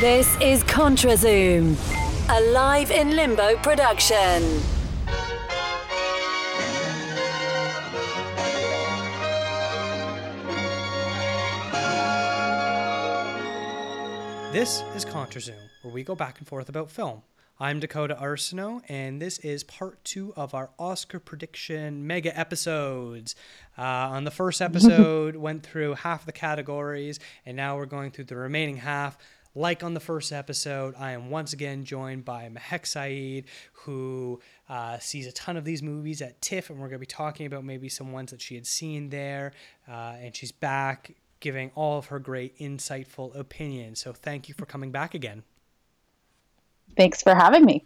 This is ContraZoom, a live in limbo production. This is ContraZoom, where we go back and forth about film. I'm Dakota Arsenault, and this is part two of our Oscar prediction mega episodes. Uh, on the first episode, went through half the categories, and now we're going through the remaining half. Like on the first episode, I am once again joined by Mahek Saeed, who uh, sees a ton of these movies at TIFF, and we're going to be talking about maybe some ones that she had seen there. Uh, and she's back giving all of her great, insightful opinions. So thank you for coming back again. Thanks for having me.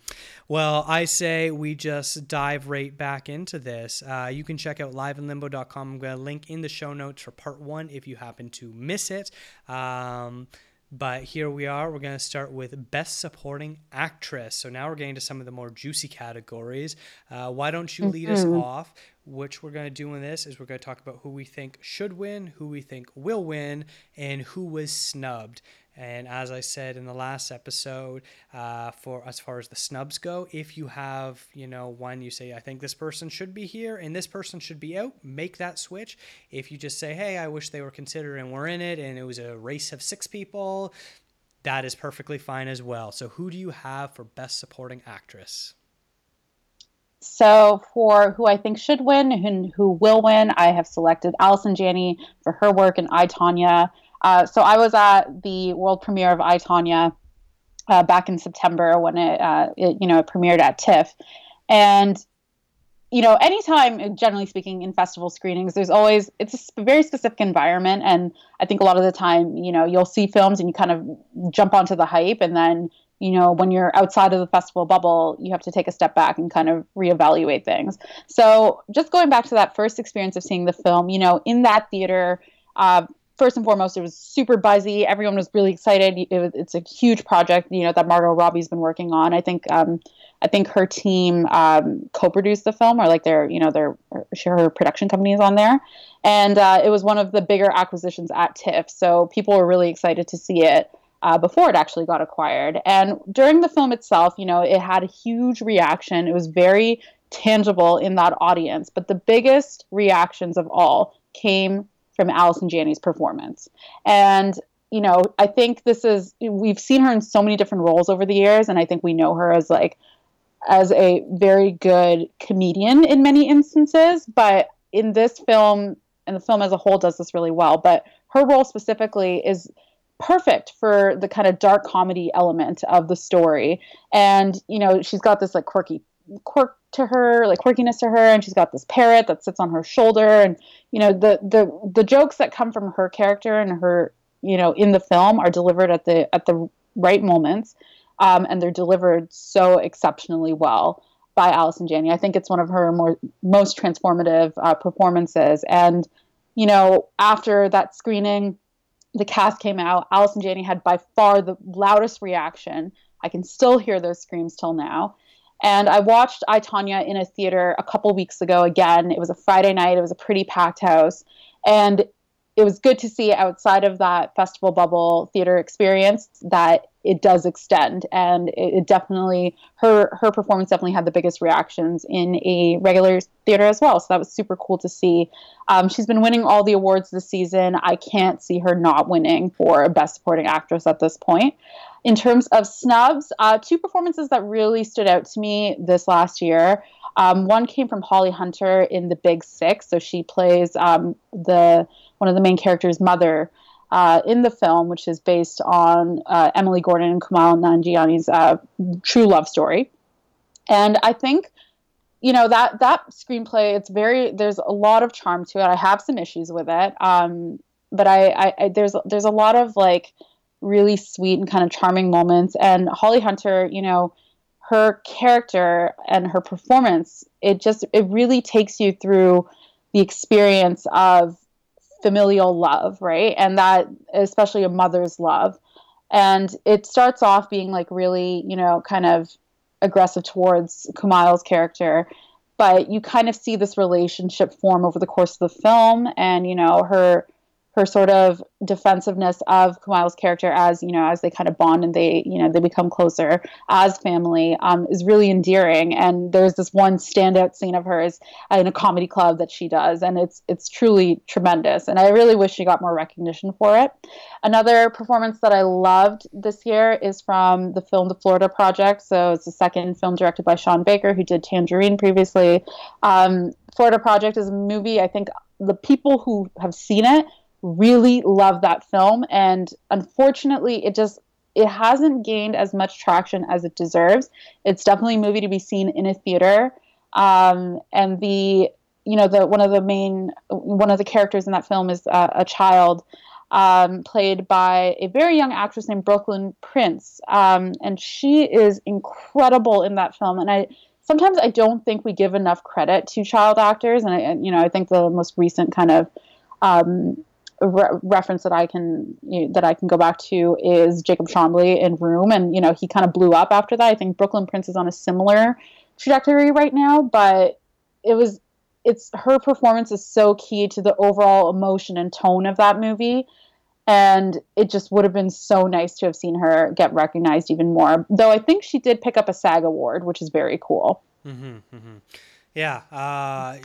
Well, I say we just dive right back into this. Uh, you can check out liveinlimbo.com. I'm going to link in the show notes for part one if you happen to miss it. Um, but here we are. We're going to start with Best Supporting Actress. So now we're getting to some of the more juicy categories. Uh, why don't you lead mm-hmm. us off? Which we're going to do in this is we're going to talk about who we think should win, who we think will win, and who was snubbed. And as I said in the last episode, uh, for as far as the snubs go, if you have, you know, one you say, I think this person should be here and this person should be out, make that switch. If you just say, hey, I wish they were considered and we're in it and it was a race of six people, that is perfectly fine as well. So, who do you have for Best Supporting Actress? So, for who I think should win and who will win, I have selected Allison Janney for her work in I, Tonya. Uh, so I was at the world premiere of I, Tonya uh, back in September when it, uh, it, you know, it premiered at TIFF. And, you know, anytime, generally speaking, in festival screenings, there's always, it's a very specific environment. And I think a lot of the time, you know, you'll see films and you kind of jump onto the hype. And then, you know, when you're outside of the festival bubble, you have to take a step back and kind of reevaluate things. So just going back to that first experience of seeing the film, you know, in that theater, uh, first and foremost, it was super buzzy. Everyone was really excited. It was, it's a huge project, you know, that Margot Robbie's been working on. I think, um, I think her team um, co-produced the film, or like their, you know, their her production company is on there, and uh, it was one of the bigger acquisitions at TIFF. So people were really excited to see it. Uh, before it actually got acquired. And during the film itself, you know, it had a huge reaction. It was very tangible in that audience. But the biggest reactions of all came from Allison Janney's performance. And you know, I think this is we've seen her in so many different roles over the years, and I think we know her as like as a very good comedian in many instances. But in this film, and the film as a whole does this really well, but her role specifically is perfect for the kind of dark comedy element of the story. And you know, she's got this like quirky quirk to her, like quirkiness to her, and she's got this parrot that sits on her shoulder, and you know the the the jokes that come from her character and her you know in the film are delivered at the at the right moments, um, and they're delivered so exceptionally well by Allison Janney. I think it's one of her more most transformative uh, performances, and you know after that screening. The cast came out. Allison Janney had by far the loudest reaction. I can still hear those screams till now and I watched I, Tonya in a theater a couple weeks ago again. It was a Friday night, it was a pretty packed house. And it was good to see outside of that festival bubble theater experience that it does extend. And it, it, definitely her her performance definitely had the biggest reactions in a regular theater as well. So that was super cool to see. Um, she's been winning all the awards this season. I can't see her not winning for best supporting actress at this point. In terms of snubs, uh, two performances that really stood out to me this last year. Um, one came from Holly Hunter in The Big Sick, so she plays um, the one of the main characters' mother uh, in the film, which is based on uh, Emily Gordon and Kumail Nanjiani's uh, true love story. And I think, you know, that that screenplay, it's very there's a lot of charm to it. I have some issues with it, um, but I, I, I there's there's a lot of like really sweet and kind of charming moments. And Holly Hunter, you know, her character and her performance, it just it really takes you through the experience of familial love, right? And that especially a mother's love. And it starts off being like really, you know, kind of aggressive towards Kumail's character, but you kind of see this relationship form over the course of the film and you know her her sort of defensiveness of Kumail's character as you know as they kind of bond and they you know they become closer as family um, is really endearing and there's this one standout scene of hers in a comedy club that she does and it's it's truly tremendous and I really wish she got more recognition for it. Another performance that I loved this year is from the film The Florida Project so it's the second film directed by Sean Baker who did Tangerine previously. Um, Florida Project is a movie I think the people who have seen it really love that film and unfortunately it just it hasn't gained as much traction as it deserves. It's definitely a movie to be seen in a theater um, and the you know the one of the main one of the characters in that film is uh, a child um, played by a very young actress named Brooklyn Prince um, and she is incredible in that film and I sometimes I don't think we give enough credit to child actors and, I, and you know I think the most recent kind of um, re- reference that I can you know, that I can go back to is Jacob Tremblay in Room, and you know he kind of blew up after that. I think Brooklyn Prince is on a similar trajectory right now, but it was it's her performance is so key to the overall emotion and tone of that movie. And it just would have been so nice to have seen her get recognized even more. Though I think she did pick up a SAG award, which is very cool. Mm-hmm, mm-hmm. Yeah, uh,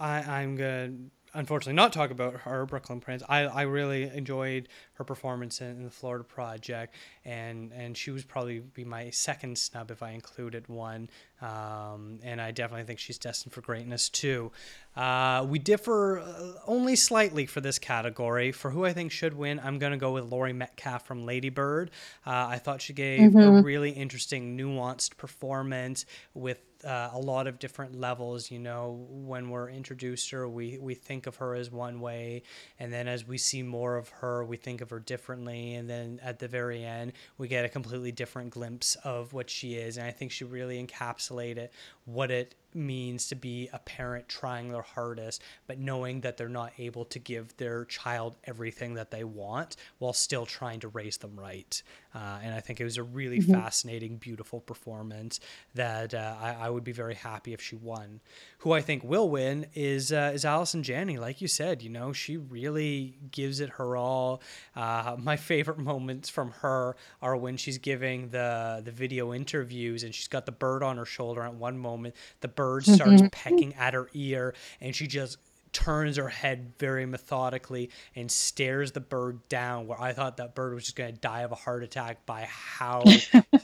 I, I'm good unfortunately not talk about her Brooklyn Prince. I, I really enjoyed her performance in, in, the Florida Project, and and she was probably be my second snub if I included one. Um, and I definitely think she's destined for greatness too. Uh, we differ uh, only slightly for this category. For who I think should win, I'm going to go with Laurie Metcalf from Lady Bird. Uh, I thought she gave mm-hmm. a really interesting, nuanced performance with uh, a lot of different levels. You know, when we're introduced her, we we think of her as one way, and then as we see more of her, we think of her differently, and then at the very end, we get a completely different glimpse of what she is. And I think she really encapsulated what it means to be a parent trying their hardest, but knowing that they're not able to give their child everything that they want while still trying to raise them right. Uh, and I think it was a really mm-hmm. fascinating, beautiful performance that uh, I, I, would be very happy if she won. Who I think will win is uh, is Allison Janney. Like you said, you know, she really gives it her all. Uh, my favorite moments from her are when she's giving the the video interviews and she's got the bird on her shoulder at one moment. The bird bird starts mm-hmm. pecking at her ear and she just turns her head very methodically and stares the bird down where i thought that bird was just going to die of a heart attack by how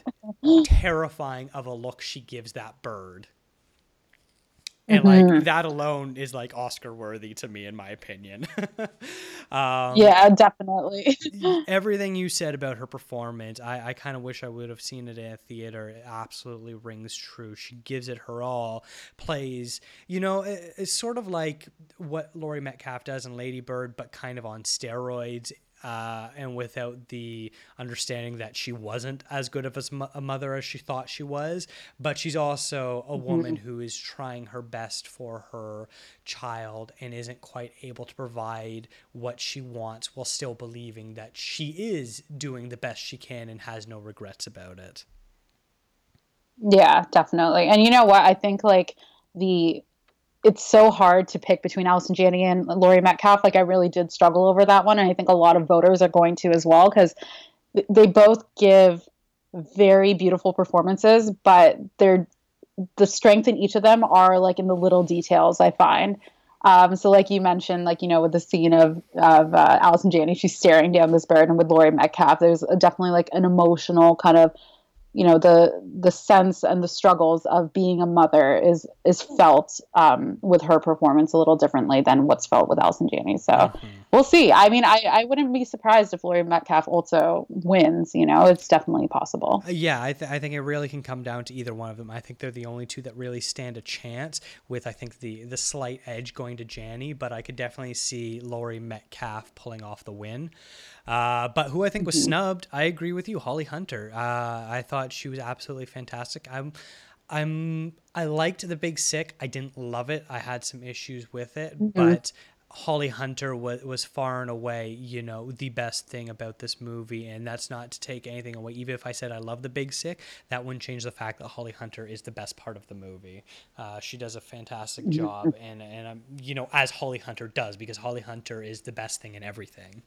terrifying of a look she gives that bird and mm-hmm. like that alone is like oscar worthy to me in my opinion. Um, yeah definitely. everything you said about her performance i, I kind of wish i would have seen it in a theater. It absolutely rings true. She gives it her all plays you know it, it's sort of like what laurie metcalf does in lady bird but kind of on steroids uh, and without the understanding that she wasn't as good of a, a mother as she thought she was. But she's also a mm-hmm. woman who is trying her best for her child and isn't quite able to provide what she wants while still believing that she is doing the best she can and has no regrets about it. Yeah, definitely. And you know what? I think like the it's so hard to pick between Allison Janney and Laurie Metcalf. Like I really did struggle over that one, and I think a lot of voters are going to as well because they both give very beautiful performances, but they're the strength in each of them are like in the little details. I find. Um, so, like you mentioned, like you know, with the scene of of uh, Allison Janney, she's staring down this bird, and with Laurie Metcalf, there's definitely like an emotional kind of you know the the sense and the struggles of being a mother is is felt um, with her performance a little differently than what's felt with Allison Janney. So mm-hmm. we'll see. I mean, I, I wouldn't be surprised if Laurie Metcalf also wins. You know, it's definitely possible. Uh, yeah, I, th- I think it really can come down to either one of them. I think they're the only two that really stand a chance. With I think the the slight edge going to Janney, but I could definitely see Laurie Metcalf pulling off the win. Uh, but who I think was mm-hmm. snubbed, I agree with you, Holly Hunter. Uh, I thought she was absolutely fantastic. I'm, I'm, I liked the Big Sick. I didn't love it. I had some issues with it, mm-hmm. but Holly Hunter was was far and away, you know, the best thing about this movie, and that's not to take anything away. Even if I said I love the Big Sick, that wouldn't change the fact that Holly Hunter is the best part of the movie. Uh, she does a fantastic Mm-hmm. job, and and um, you know, as Holly Hunter does, because Holly Hunter is the best thing in everything.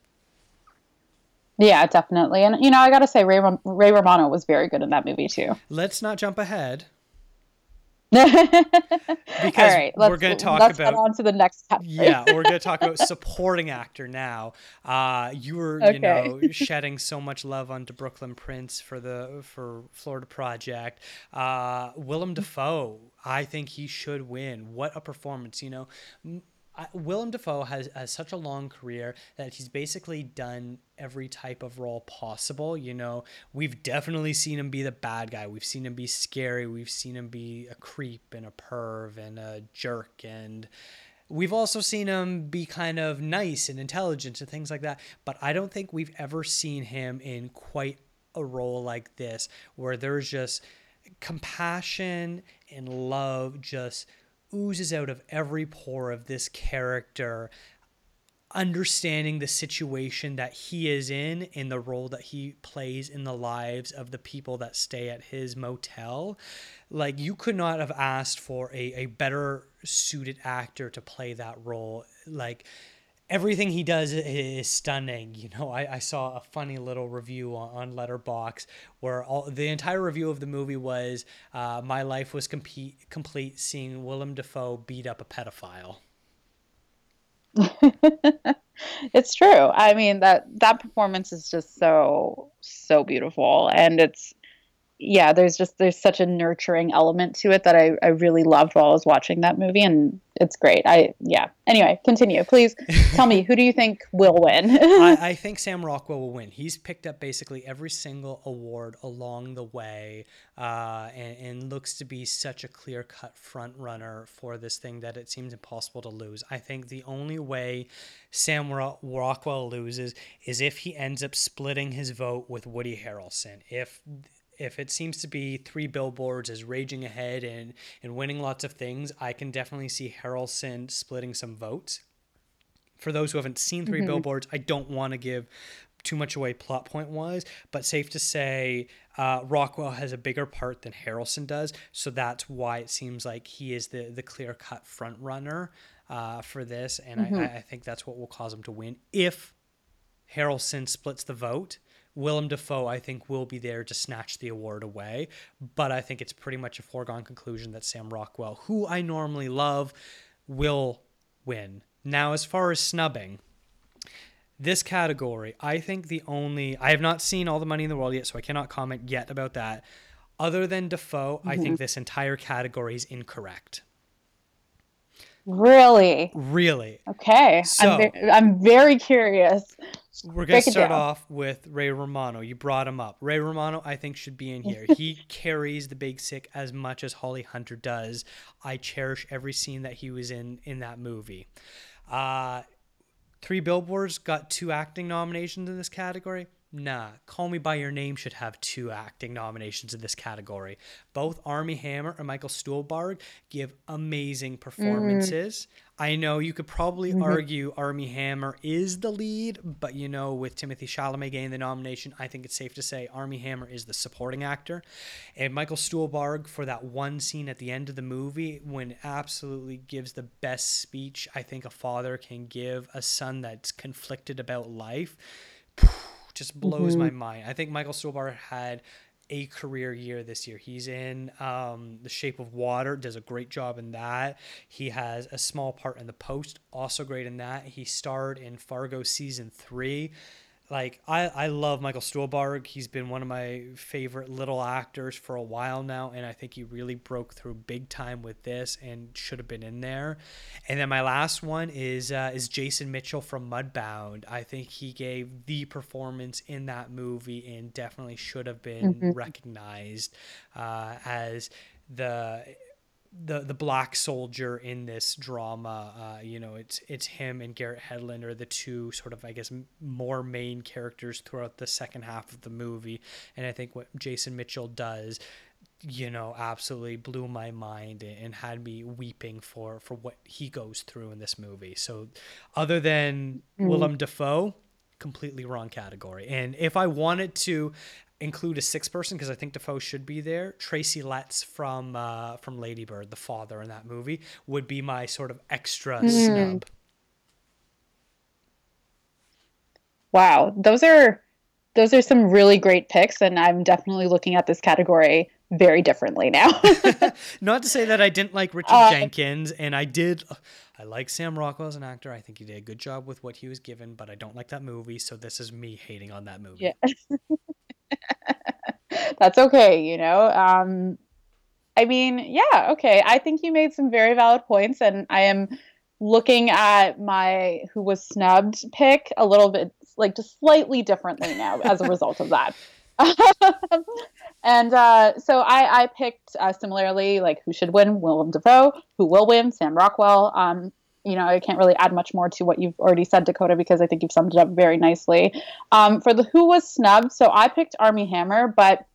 Yeah, definitely. And you know, I got to say Ray Rom- Ray Romano was very good in that movie too. Let's not jump ahead All because right, we're going to talk let's about on to the next yeah, we're going to talk about supporting actor now. Uh, you were, you know, shedding so much love onto Brooklyn Prince for the for Florida Project. Uh, Willem Dafoe, I think he should win. What a performance! You know, Willem Dafoe has, has such a long career that he's basically done every type of role possible. You know, we've definitely seen him be the bad guy. We've seen him be scary. We've seen him be a creep and a perv and a jerk and We've also seen him be kind of nice and intelligent and things like that, but I don't think we've ever seen him in quite a role like this where there's just compassion and love just oozes out of every pore of this character understanding the situation that he is in in the role that he plays in the lives of the people that stay at his motel. Like you could not have asked for a, a better suited actor to play that role. Like everything he does is stunning. You know, I, I saw a funny little review on, on Letterboxd where all the entire review of the movie was uh, my life was compete, complete seeing Willem Dafoe beat up a pedophile. it's true. I mean that that performance is just so so beautiful, and it's yeah. There's just there's such a nurturing element to it that I I really loved while I was watching that movie, and it's great. I yeah. Anyway, continue, please. Tell me who do you think will win? I, I think Sam Rockwell will win. He's picked up basically every single award along the way, uh, and, and looks to be such a clear cut front runner for this thing that it seems impossible to lose. I think the only way Sam Ro- Rockwell loses is if he ends up splitting his vote with Woody Harrelson. If if it seems to be three billboards is raging ahead and, and winning lots of things, I can definitely see Harrelson splitting some votes. For those who haven't seen 3 billboards i don't want to give too much away plot point wise but safe to say uh, rockwell has a bigger part than harrelson does so that's why it seems like he is the, the clear cut front runner uh, for this and I, I think that's what will cause him to win if harrelson splits the vote Willem Dafoe, I think, will be there to snatch the award away, but I think it's pretty much a foregone conclusion that Sam Rockwell, who I normally love, will win. Now, as far as snubbing, this category, I think the only I have not seen all the money in the world yet, so I cannot comment yet about that. Other than Dafoe, I think mm-hmm. this entire category is incorrect. really? Really. Okay. So- I'm, ve- I'm very curious. We're gonna start down. off with Ray Romano. You brought him up. Ray Romano, I think, should be in here. he carries the big sick as much as Holly Hunter does. I cherish every scene that he was in in that movie. Uh, Three Billboards got two acting nominations in this category. Nah, Call Me By Your Name should have two acting nominations in this category. Both Armie Hammer and Michael Stuhlbarg give amazing performances. I know you could probably mm-hmm. argue Armie Hammer is the lead, but you know, with Timothy Chalamet getting the nomination, I think it's safe to say Armie Hammer is the supporting actor. And Michael Stuhlbarg for that one scene at the end of the movie when absolutely gives the best speech I think a father can give a son that's conflicted about life just blows mm-hmm. my mind. I think Michael Stuhlbarg had a career year this year. He's in um, The Shape of Water, does a great job in that. He has a small part in The Post, also great in that. He starred in Fargo season three. Like I, I love Michael Stuhlbarg. He's been one of my favorite little actors for a while now, and I think he really broke through big time with this and should have been in there. And then my last one is uh, is Jason Mitchell from Mudbound. I think he gave the performance in that movie and definitely should have been recognized uh, as the the the black soldier in this drama. Uh, you know, it's it's him and Garrett Hedlund are the two sort of I guess more main characters throughout the second half of the movie, and I think what Jason Mitchell does you know absolutely blew my mind and had me weeping for for what he goes through in this movie so other than mm. willem dafoe completely wrong category and if i wanted to include a sixth person because i think Dafoe should be there tracy letts from uh, from ladybird the father in that movie would be my sort of extra mm. snub wow those are those are some really great picks and i'm definitely looking at this category very differently now. Not to say that I didn't like Richard uh, Jenkins, and I did. I like Sam Rockwell as an actor. I think he did a good job with what he was given, but I don't like that movie. So this is me hating on that movie. Yeah. That's okay, you know. Um, I mean, yeah, okay. I think you made some very valid points, and I am looking at my who was snubbed pick a little bit, like just slightly differently now as a result of that. and uh, so I, I picked uh, similarly like who should win Willem Dafoe, who will win Sam Rockwell. Um, you know, I can't really add much more to what you've already said, Dakota, because I think you've summed it up very nicely. Um, for the who was snubbed, so I picked Armie Hammer, but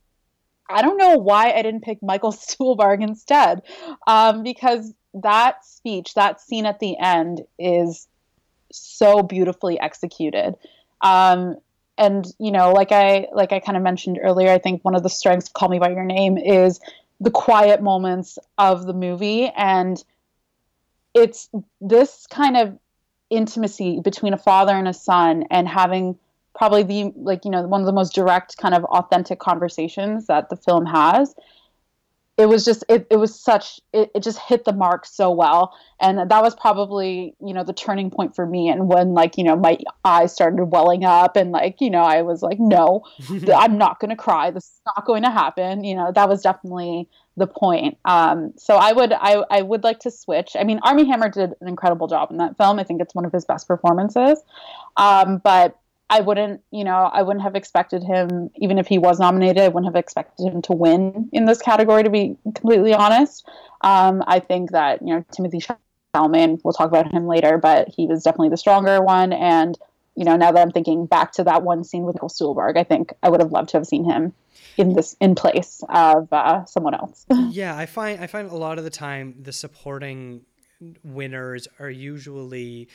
I don't know why I didn't pick Michael Stuhlbarg instead, um, because that speech, that scene at the end, is so beautifully executed. Um, and you know like i like i kind of mentioned earlier i think one of the strengths of call me by your name is the quiet moments of the movie and it's this kind of intimacy between a father and a son and having probably the like you know one of the most direct kind of authentic conversations that the film has it was just it, it was such it, it just hit the mark so well. And that was probably you know the turning point for me. And when like you know my eyes started welling up and like you know i was like no i'm not going to cry. This is not going to happen. You know that was definitely the point. Um, so i would I, I would like to switch. I mean armie hammer did an incredible job in that film. I think it's one of his best performances. Um, but I wouldn't, you know, I wouldn't have expected him, even if he was nominated, I wouldn't have expected him to win in this category, to be completely honest. Um, I think that, you know, Timothy Chalamet, we'll talk about him later, but he was definitely the stronger one. And, you know, now that I'm thinking back to that one scene with Michael Stuhlbarg, I think I would have loved to have seen him in this in place of uh, someone else. yeah, I find I find a lot of the time the supporting winners are usually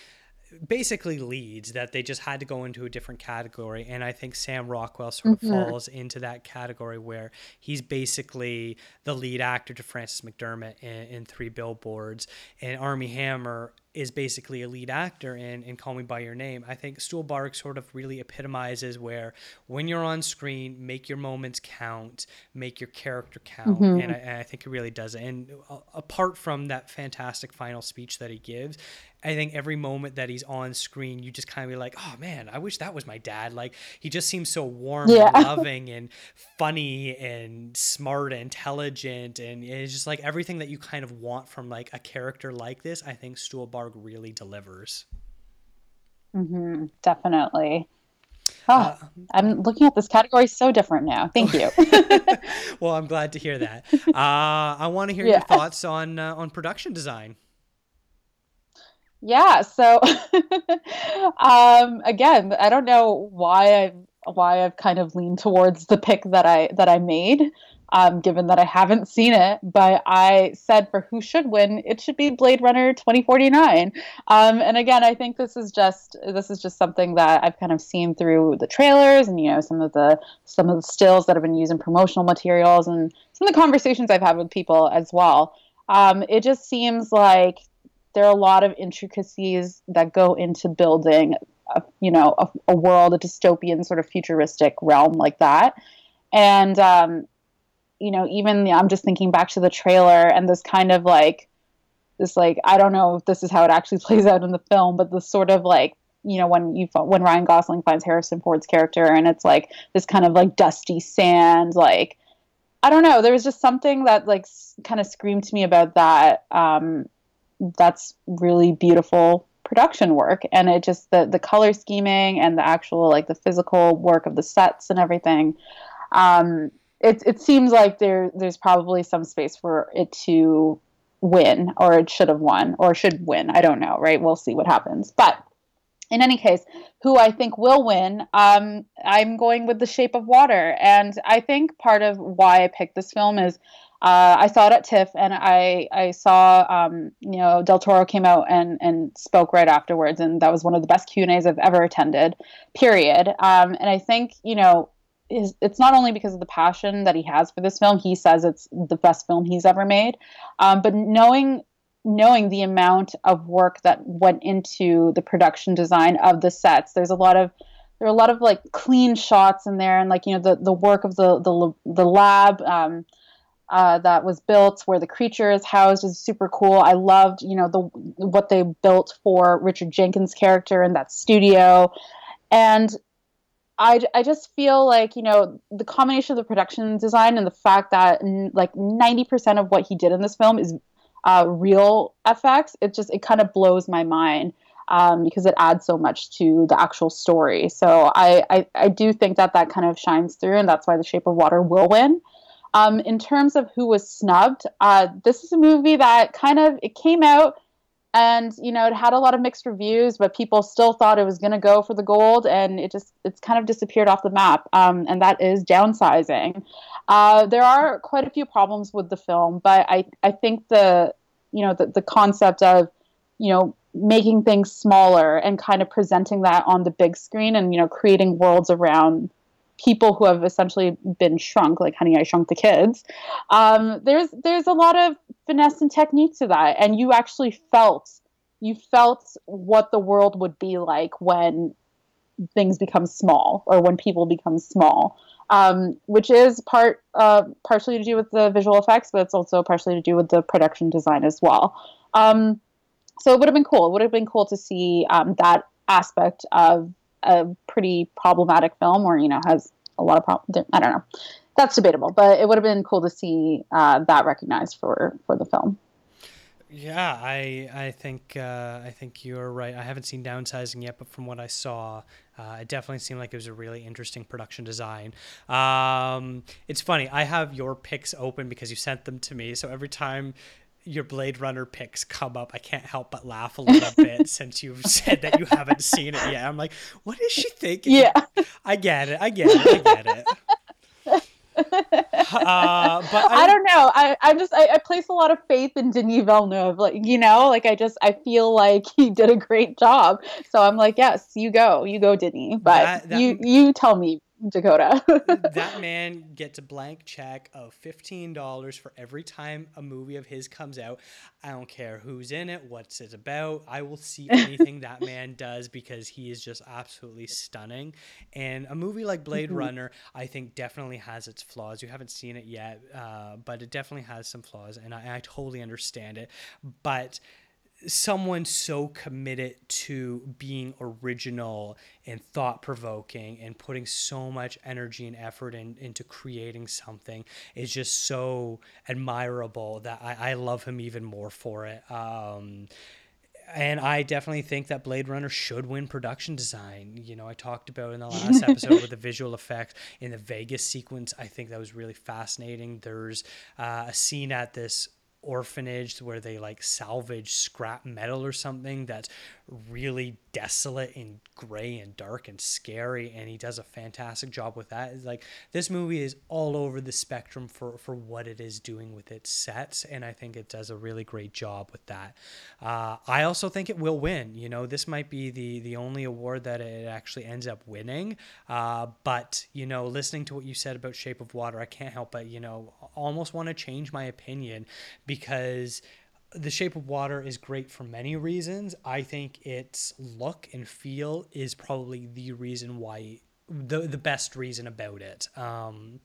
basically leads that they just had to go into a different category. And I think Sam Rockwell sort of mm-hmm. falls into that category where he's basically the lead actor to Frances McDormand in, in Three Billboards. And Armie Hammer is basically a lead actor in, in Call Me By Your Name. I think Stuhlbarg sort of really epitomizes where when you're on screen, make your moments count, make your character count. Mm-hmm. And, I, and, I, think he really does it. And apart from that fantastic final speech that he gives, I think every moment that he's on screen, you just kind of be like, oh man, I wish that was my dad. Like he just seems so warm yeah. and loving and funny and smart and intelligent. And it's just like everything that you kind of want from like a character like this. I think Really delivers. Mm-hmm, definitely. Oh, uh, I'm looking at this category so different now. Thank you. well, I'm glad to hear that. Uh, I want to hear yeah. your thoughts on uh, on production design. Yeah. So, um, again, I don't know why I why I've kind of leaned towards the pick that I that I made, um, given that I haven't seen it. But I said for who should win, it should be Blade Runner 2049. Um, and again, I think this is just this is just something that I've kind of seen through the trailers and you know some of the some of the stills that have been used in promotional materials and some of the conversations I've had with people as well. Um, it just seems like there are a lot of intricacies that go into building a, you know a, a world a dystopian sort of futuristic realm like that and um, you know even i'm just thinking back to the trailer and this kind of like this like i don't know if this is how it actually plays out in the film but this sort of like you know when you when ryan gosling finds harrison ford's character and it's like this kind of like dusty sand like i don't know. There was just something that like kind of screamed to me about that um, that's really beautiful production work. And it just the the color scheming and the actual like the physical work of the sets and everything um it it seems like there there's probably some space for it to win or it should have won or should win i don't know right we'll see what happens but in any case, who I think will win, um, I'm going with The Shape of Water. And I think part of why I picked this film is uh, I saw it at TIFF, and I I saw um, you know Del Toro came out and and spoke right afterwards, and that was one of the best Q and A's I've ever attended. Period. Um, and I think you know. Is, it's not only because of the passion that he has for this film. He says it's the best film he's ever made. Um, but knowing knowing the amount of work that went into the production design of the sets, there's a lot of there are a lot of like clean shots in there, and like you know the the work of the the the lab. Um, uh, that was built where the creature is housed is super cool. I loved, you know, the what they built for Richard Jenkins' character in that studio, and I, I just feel like you know the combination of the production design and the fact that like ninety percent of what he did in this film is uh, real effects. It just it kind of blows my mind. Um, because it adds so much to the actual story. So I, I, I do think that that kind of shines through, and that's why The Shape of Water will win. Um, in terms of who was snubbed, uh, this is a movie that kind of it came out and you know it had a lot of mixed reviews, but people still thought it was going to go for the gold, and it just it's kind of disappeared off the map. Um, and that is downsizing. Uh, there are quite a few problems with the film, but I I think the you know the the concept of you know making things smaller and kind of presenting that on the big screen and you know creating worlds around people who have essentially been shrunk, like Honey, I Shrunk the Kids. Um, there's there's a lot of finesse and technique to that, and you actually felt you felt what the world would be like when things become small or when people become small. Um, which is part uh, partially to do with the visual effects, but it's also partially to do with the production design as well. Um, so it would have been cool. It would have been cool to see um, that aspect of a pretty problematic film or you know has a lot of problems. I don't know. That's debatable, but it would have been cool to see uh, that recognized for for the film. Yeah, I I think uh, I think you're right. I haven't seen downsizing yet, but from what I saw, uh, it definitely seemed like it was a really interesting production design. Um, it's funny. I have your picks open because you sent them to me. So every time your Blade Runner picks come up, I can't help but laugh a little bit since you've said that you haven't seen it yet. I'm like, what is she thinking? Yeah. I get it. I get it. I get it. Uh, but I, I, don't know. I, I just I, I, place a lot of faith in Denis Villeneuve. Like you know, like I just I feel like he did a great job. So I'm like, yes, you go, you go, Denis. But that, that, you you tell me Dakota. that man gets a blank check of $15 for every time a movie of his comes out. I don't care who's in it, what's it about. I will see anything that man does because he is just absolutely stunning. And a movie like Blade mm-hmm. Runner, I think, definitely has its flaws. You haven't seen it yet, uh, but it definitely has some flaws, and I, I totally understand it. But someone so committed to being original and thought provoking and putting so much energy and effort in, into creating something is just so admirable that I, I love him even more for it. Um, and I definitely think that Blade Runner should win production design. You know, I talked about in the last episode with the visual effects in the Vegas sequence. I think that was really fascinating. There's uh, a scene at this orphanage where they like salvage scrap metal or something that's really desolate and gray and dark and scary and he does a fantastic job with that. It's like this movie is all over the spectrum for for what it is doing with its sets and i think it does a really great job with that. Uh, i also think it will win. You know this might be the the only award that it actually ends up winning uh, but you know listening to what you said about shape of water i can't help but you know almost want to change my opinion because the Shape of Water is great for many reasons. I think its look and feel is probably the reason why the the best reason about it. Um,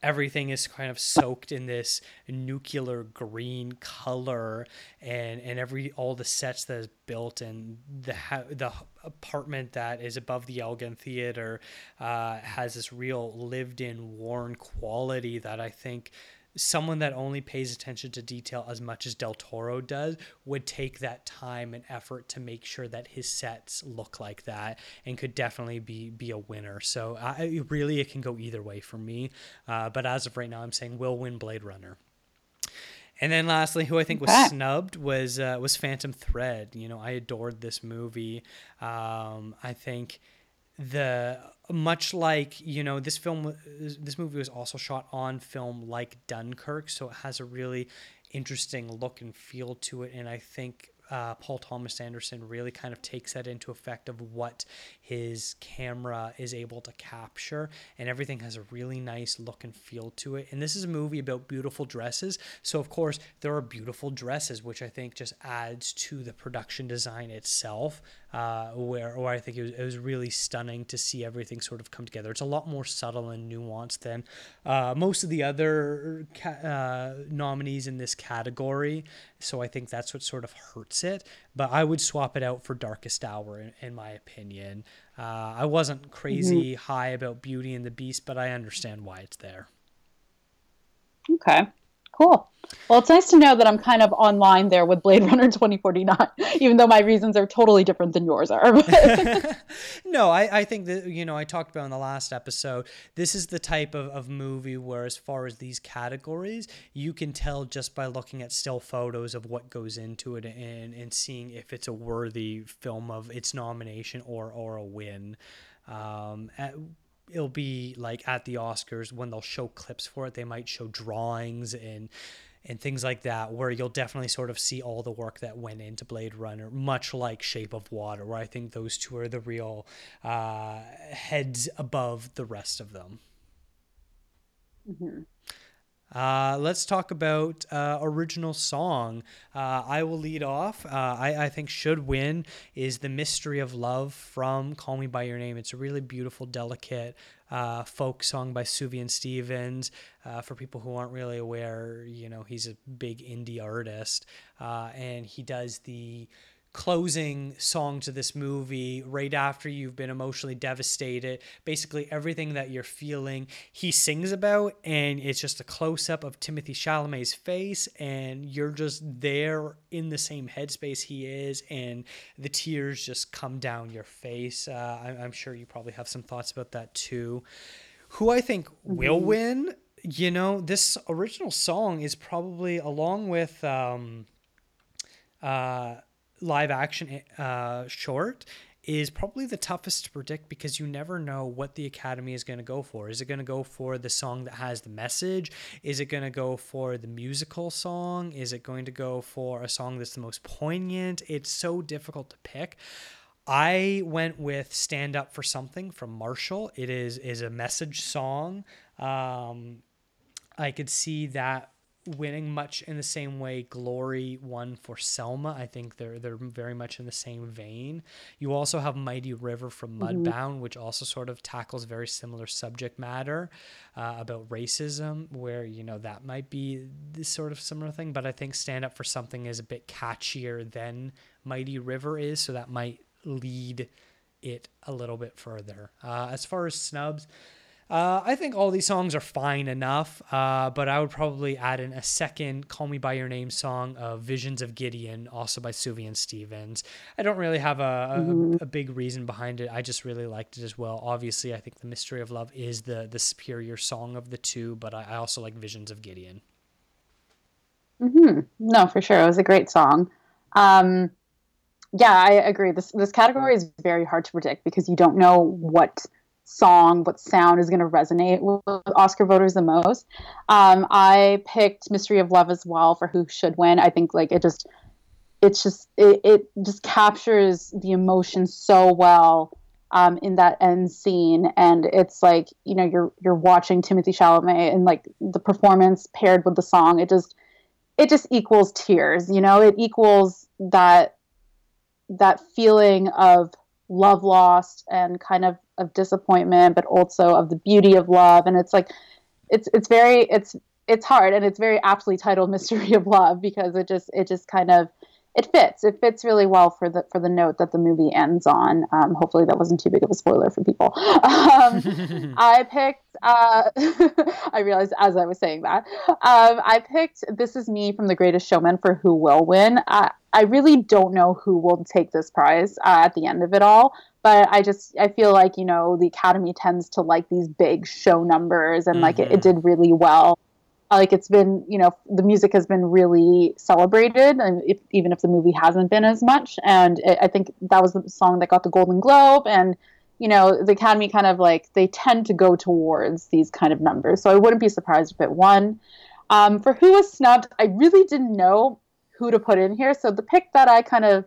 everything is kind of soaked in this nuclear green color and and every all the sets that is built and the the apartment that is above the Elgin Theater uh, has this real lived in worn quality that I think someone that only pays attention to detail as much as Del Toro does would take that time and effort to make sure that his sets look like that and could definitely be be a winner. So I really it can go either way for me. Uh, but as of right now, I'm saying we'll win Blade Runner. And then lastly, who I think was snubbed was uh, was Phantom Thread. You know, I adored this movie. Um, I think the much like you know this film this movie was also shot on film like Dunkirk, so it has a really interesting look and feel to it, and I think. Uh, Paul Thomas Anderson really kind of takes that into effect of what his camera is able to capture, and everything has a really nice look and feel to it. And this is a movie about beautiful dresses, so of course there are beautiful dresses, which I think just adds to the production design itself. Uh, where, where I think it was, it was really stunning to see everything sort of come together. It's a lot more subtle and nuanced than uh, most of the other ca- uh, nominees in this category. So I think that's what sort of hurts it. But I would swap it out for Darkest Hour, in, in my opinion. Uh, I wasn't crazy high about Beauty and the Beast, but I understand why it's there. Okay, cool. Well, it's nice to know that I'm kind of online there with Blade Runner 2049, even though my reasons are totally different than yours are. no, I, I think that, you know, I talked about in the last episode, this is the type of, of movie where, as far as these categories, you can tell just by looking at still photos of what goes into it and, and seeing if it's a worthy film of its nomination or, or a win. Um, at, it'll be like at the Oscars when they'll show clips for it, they might show drawings and and things like that, where you'll definitely sort of see all the work that went into Blade Runner, much like Shape of Water, where I think those two are the real uh, heads above the rest of them. Uh, let's talk about uh, original song. Uh, I will lead off. Uh, I, I think should win is "The Mystery of Love" from "Call Me by Your Name." It's a really beautiful, delicate uh, folk song by Sufjan Stevens. Uh, for people who aren't really aware, you know he's a big indie artist, and he does the closing song to this movie right after you've been emotionally devastated. Basically, everything that you're feeling, he sings about, and it's just a close up of Timothy Chalamet's face, and you're just there in the same headspace he is, and the tears just come down your face. Uh, I- I'm sure you probably have some thoughts about that too. Who I think will win, you know, this original song is probably along with. Um, uh, live action uh, short is probably the toughest to predict because you never know what the academy is going to go for. Is it going to go for the song that has the message? Is it going to go for the musical song? Is it going to go for a song that's the most poignant? It's so difficult to pick. I went with "Stand Up for Something" from Marshall. It is is a message song. Um, I could see that winning much in the same way Glory won for Selma. I think they're they're very much in the same vein. You also have Mighty River from Mudbound, which also sort of tackles very similar subject matter uh, about racism, where you know that might be this sort of similar thing. But I think Stand Up for Something is a bit catchier than Mighty River is, so that might lead it a little bit further. Uh, as far as snubs. Uh, I think all these songs are fine enough, uh, but I would probably add in a second "Call Me by Your Name" song of "Visions of Gideon," also by Sufjan Stevens. I don't really have a, a, a big reason behind it. I just really liked it as well. Obviously, I think "The Mystery of Love" is the the superior song of the two, but I, I also like "Visions of Gideon." hmm No, for sure. It was a great song. Um, yeah, I agree. This this category is very hard to predict because you don't know what song, what sound is going to resonate with Oscar voters the most. Um, I picked "Mystery of Love" as well for who should win. I think like it just, it's just it, it just captures the emotion so well um, in that end scene, and it's like you know you're you're watching Timothy Chalamet and like the performance paired with the song. It just it just equals tears. You know, it equals that that feeling of love lost and kind of of disappointment but also of the beauty of love. And it's like it's it's very it's it's hard and it's very aptly titled mystery of love because it just it just kind of it fits. It fits really well for the for the note that the movie ends on. Um, hopefully that wasn't too big of a spoiler for people. Um, i picked uh, i realized as i was saying that. Um, i picked this is me from the greatest showman for who will win. I, I really don't know who will take this prize uh, at the end of it all but i just i feel like you know the academy tends to like these big show numbers and like it, it did really well. Like it's been you know the music has been really celebrated and if, even if the movie hasn't been as much and it, i think that was the song that got the golden globe and you know the academy kind of like they tend to go towards these kind of numbers so i wouldn't be surprised if it won. Um, for who was snubbed i really didn't know who to put in here so the pick that i kind of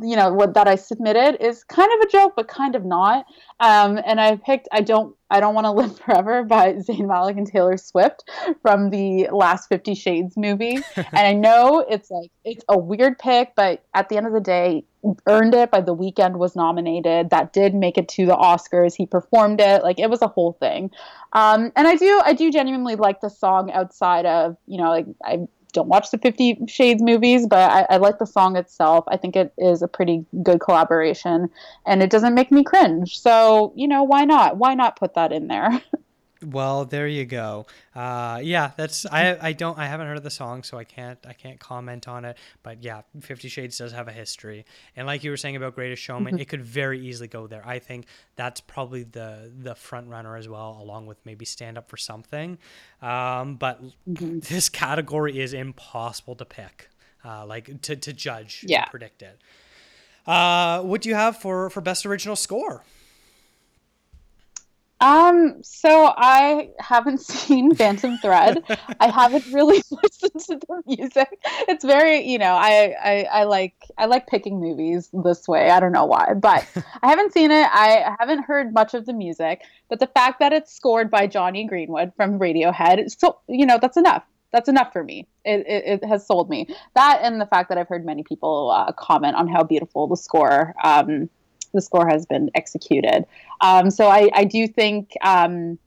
you know what that I submitted is kind of a joke, but kind of not. Um, and I picked "I Don't I Don't Want to Live Forever" by Zayn Malik and Taylor Swift from the last Fifty Shades movie. and I know it's like it's a weird pick, but at the end of the day, earned it. By the Weeknd was nominated. That did make it to the Oscars. He performed it. Like it was a whole thing. Um, and I do I do genuinely like the song outside of you know like I don't watch the Fifty Shades movies, but I, I, like the song itself. I think it is a pretty good collaboration, and it doesn't make me cringe. So you know, why not? Why not put that in there? Well, there you go. Uh, yeah, that's I. I don't. I haven't heard of the song, so I can't. I can't comment on it. But yeah, Fifty Shades does have a history, and like you were saying about Greatest Showman, mm-hmm. it could very easily go there. I think that's probably the the front runner as well, along with maybe Stand Up for Something. Um, but mm-hmm. this category is impossible to pick, uh, like to to judge, yeah, predict it. Uh, what do you have for for best original score? Um, so I haven't seen Phantom Thread. I haven't really listened to the music. It's very, you know, I, I, I like I like picking movies this way. I don't know why, but I haven't seen it. I haven't heard much of the music. But the fact that it's scored by Jonny Greenwood from Radiohead, so you know, that's enough. That's enough for me. It, it, it has sold me. That and the fact that I've heard many people uh, comment on how beautiful the score um, the score has been executed. Um, so I, I, do think um,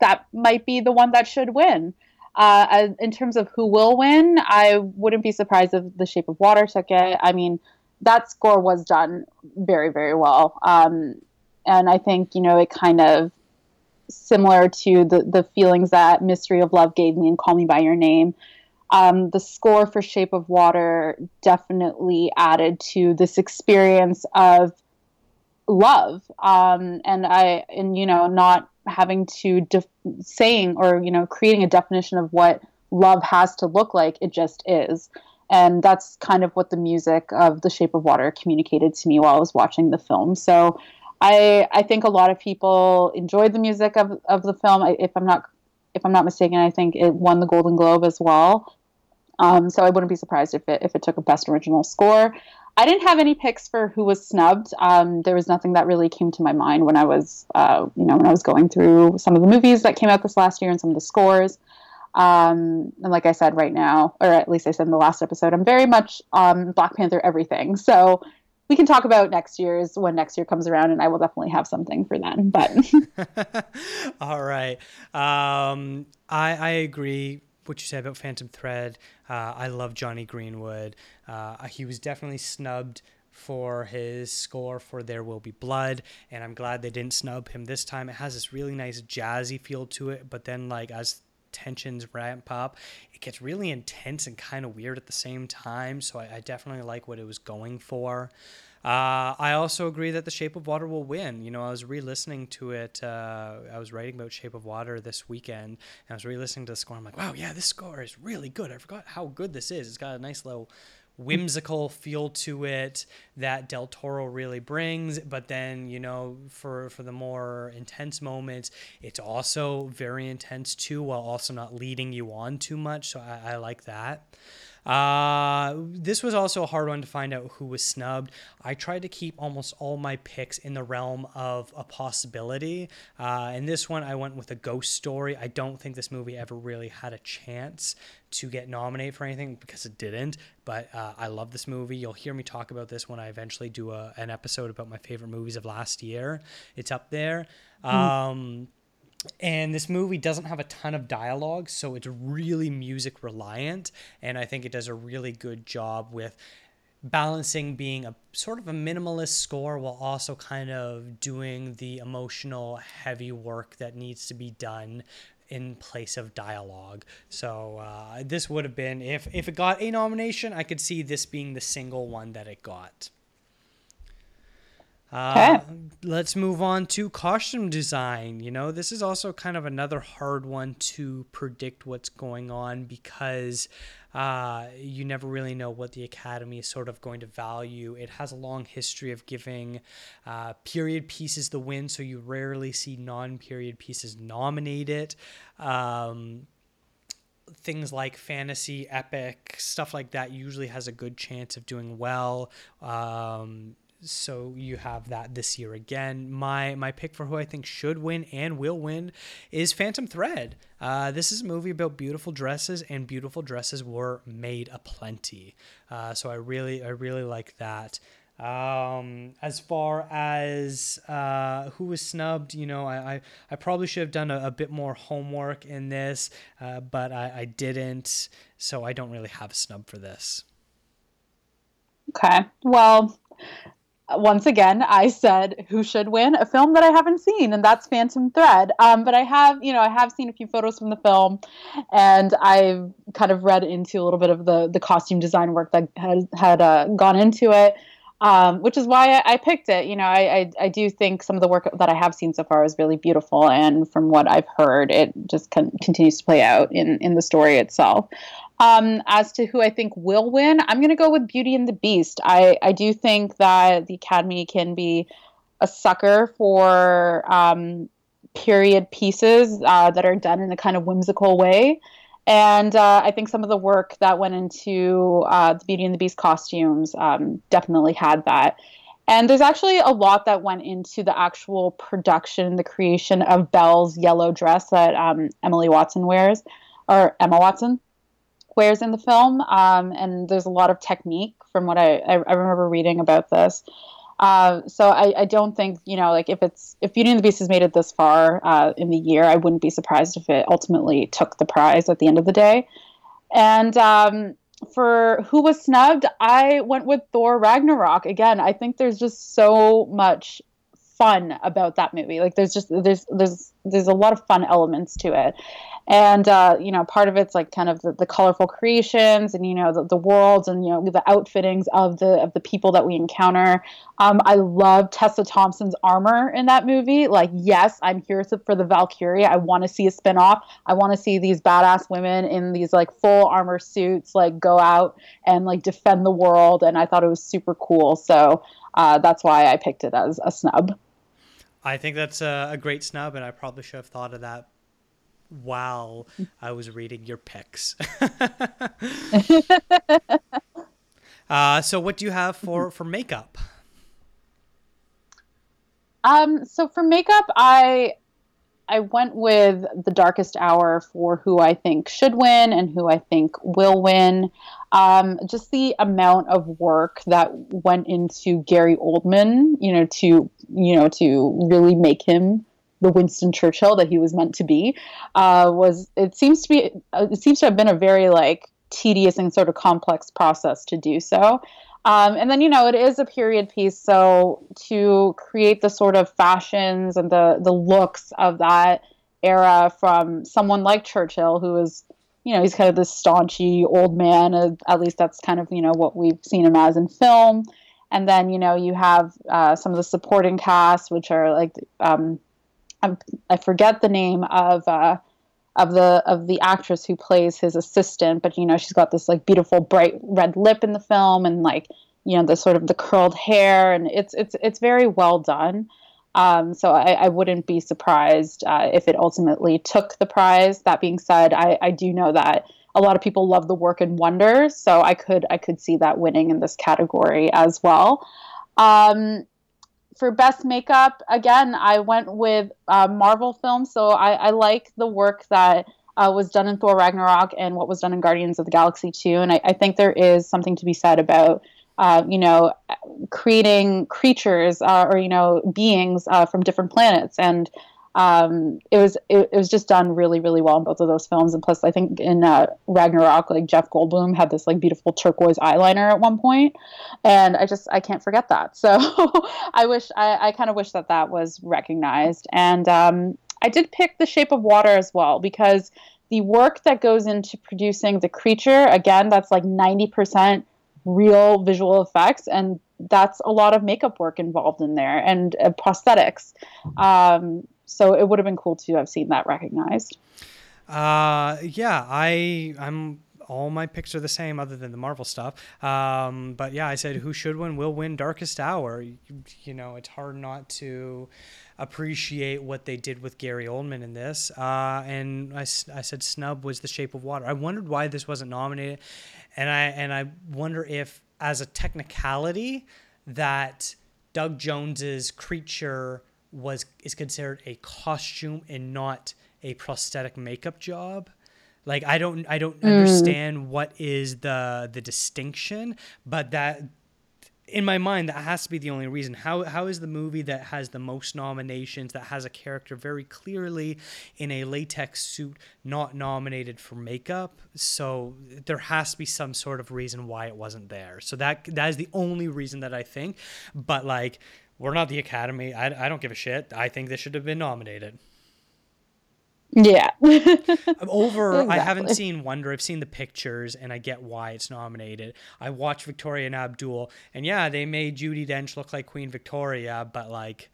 that might be the one that should win. Uh, in terms of who will win, I wouldn't be surprised if The Shape of Water took it. I mean, that score was done very, very well. Um, and I think, you know, it kind of similar to the, the feelings that Mystery of Love gave me and Call Me By Your Name. Um, the score for Shape of Water definitely added to this experience of love um, and i and you know not having to saying or you know creating a definition of what love has to look like it just is. And that's kind of what the music of the shape of water communicated to me while i was watching the film. So i i think a lot of people enjoyed the music of, of the film. I, if i'm not if i'm not mistaken i think it won the golden globe as well. Um, so I wouldn't be surprised if it if it took a best original score. I didn't have any picks for who was snubbed. Um, there was nothing that really came to my mind when I was, uh, you know, when I was going through some of the movies that came out this last year and some of the scores. Um, and like I said, right now, or at least I said in the last episode, I'm very much um, Black Panther everything. So we can talk about next year's when next year comes around, and I will definitely have something for then. But all right, um, I I agree what you said about Phantom Thread. Uh, I love Jonny Greenwood. Uh, he was definitely snubbed for his score for There Will Be Blood, and I'm glad they didn't snub him this time. It has this really nice jazzy feel to it, but then like as tensions ramp up, it gets really intense and kind of weird at the same time. So I, I definitely like what it was going for. Uh, I also agree that The Shape of Water will win. You know, I was re-listening to it. Uh, I was writing about Shape of Water this weekend, and I was re-listening to the score. I'm like, wow, yeah, this score is really good. I forgot how good this is. It's got a nice little whimsical feel to it that Del Toro really brings. But then, you know, for for the more intense moments, it's also very intense too, while also not leading you on too much. So I, I like that. Uh, this was also a hard one to find out who was snubbed. I tried to keep almost all my picks in the realm of a possibility. Uh, in this one, I went with a ghost story. I don't think this movie ever really had a chance to get nominated for anything because it didn't. But uh, I love this movie. You'll hear me talk about this when I eventually do a, an episode about my favorite movies of last year. It's up there. Mm. Um, and this movie doesn't have a ton of dialogue, so it's really music reliant. And I think it does a really good job with balancing being a sort of a minimalist score while also kind of doing the emotional heavy work that needs to be done in place of dialogue. So uh, this would have been if if it got a nomination, I could see this being the single one that it got. Uh, okay. Let's move on to costume design. You know, this is also kind of another hard one to predict what's going on because uh, you never really know what the Academy is sort of going to value. It has a long history of giving uh, period pieces the win, so you rarely see non period pieces nominated. Um, things like fantasy, epic, stuff like that usually has a good chance of doing well. Um, so you have that this year again. My my pick for who I think should win and will win is Phantom Thread. Uh, this is a movie about beautiful dresses, and beautiful dresses were made aplenty. Uh, so I really I really like that. Um, as far as uh, who was snubbed, you know, I, I, I probably should have done a, a, bit more homework in this, uh, but I, I didn't. So I don't really have a snub for this. Okay. Well, once again, I said who should win a film that I haven't seen, and that's Phantom Thread. Um, but I have, you know, I have seen a few photos from the film, and I've kind of read into a little bit of the the costume design work that had had uh, gone into it. Um, which is why I, I, picked it. You know, I, I, I do think some of the work that I have seen so far is really beautiful, and from what I've heard, it just con- continues to play out in in the story itself. Um, as to who I think will win, I'm going to go with Beauty and the Beast. I, I do think that the Academy can be a sucker for um, period pieces uh, that are done in a kind of whimsical way. And uh, I think some of the work that went into uh, the Beauty and the Beast costumes um, definitely had that. And there's actually a lot that went into the actual production, the creation of Belle's yellow dress that um, Emily Watson wears, or Emma Watson wears in the film, um, and there's a lot of technique from what I, I, I remember reading about this. Uh, so I, I, don't think you know like if it's if Beauty and the Beast has made it this far uh, in the year, I wouldn't be surprised if it ultimately took the prize at the end of the day. And um, for who was snubbed, I went with Thor Ragnarok. Again, I think there's just so much fun about that movie. Like there's just there's there's there's a lot of fun elements to it. And uh, you know part of it's like kind of the, the colorful creations and you know the, the, worlds and you know the outfittings of the of the people that we encounter. Um, i love tessa thompson's armor in that movie. Like yes i'm here for the valkyria i want to see a spin-off. I want to see these badass women in these like full armor suits like go out and like defend the world. And i thought it was super cool. So uh, that's why i picked it as a snub I think that's a, a great snub, and I probably should have thought of that while I was reading your picks. uh, so, what do you have for for makeup? Um, so for makeup, I I went with the darkest hour for who I think should win and who I think will win. Um, just the amount of work that went into Gary Oldman, you know, to you know to really make him the Winston Churchill that he was meant to be uh, was it seems to be uh, it seems to have been a very like tedious and sort of complex process to do so. Um, and then you know it is a period piece, so to create the sort of fashions and the the looks of that era from someone like Churchill, who is you know he's kind of this staunchy old man. Uh, at least that's kind of you know what we've seen him as in film. And then you know you have uh, some of the supporting cast, which are like um, i forget the name of uh, of the of the actress who plays his assistant, but you know she's got this like beautiful bright red lip in the film, and like you know the sort of the curled hair, and it's it's it's very well done. Um, so I, I, wouldn't be surprised uh, if it ultimately took the prize. That being said, I, I do know that a lot of people love the work in Wonder, so I could I could see that winning in this category as well. Um, for best makeup, again, I went with uh, Marvel films. So I, I, like the work that uh, was done in Thor Ragnarok and what was done in Guardians of the Galaxy 2. And I, I think there is something to be said about, uh, you know, creating creatures uh, or, you know, beings uh, from different planets. And um, it was it, it, was just done really really well in both of those films. And plus i think in uh, ragnarok like jeff goldblum had this like beautiful turquoise eyeliner at one point. And i just i can't forget that. So i wish i, I kind of wish that that was recognized. And um, i did pick the shape of water as well because the work that goes into producing the creature again that's like 90% real visual effects. And that's a lot of makeup work involved in there and uh, prosthetics. Um, so it would have been cool to have seen that recognized. Uh, yeah, I I'm all my picks are the same other than the Marvel stuff. Um, but yeah, I said who should win will win Darkest Hour. You, you, know, it's hard not to appreciate what they did with Gary Oldman in this. Uh, and I, I said snub was The Shape of Water. I wondered why this wasn't nominated, and I and I wonder if as a technicality that Doug Jones's creature was is considered a costume and not a prosthetic makeup job like I don't I don't mm. understand what is the the distinction, but that in my mind that has to be the only reason. How how is the movie that has the most nominations that has a character very clearly in a latex suit not nominated for makeup? So there has to be some sort of reason why it wasn't there. So that that is the only reason that I think. But like we're not the Academy. I, I don't give a shit. I think this should have been nominated. Yeah. over exactly. I haven't seen Wonder. I've seen the pictures and I get why it's nominated. I watched Victoria and Abdul and yeah, they made Judi Dench look like Queen Victoria, but like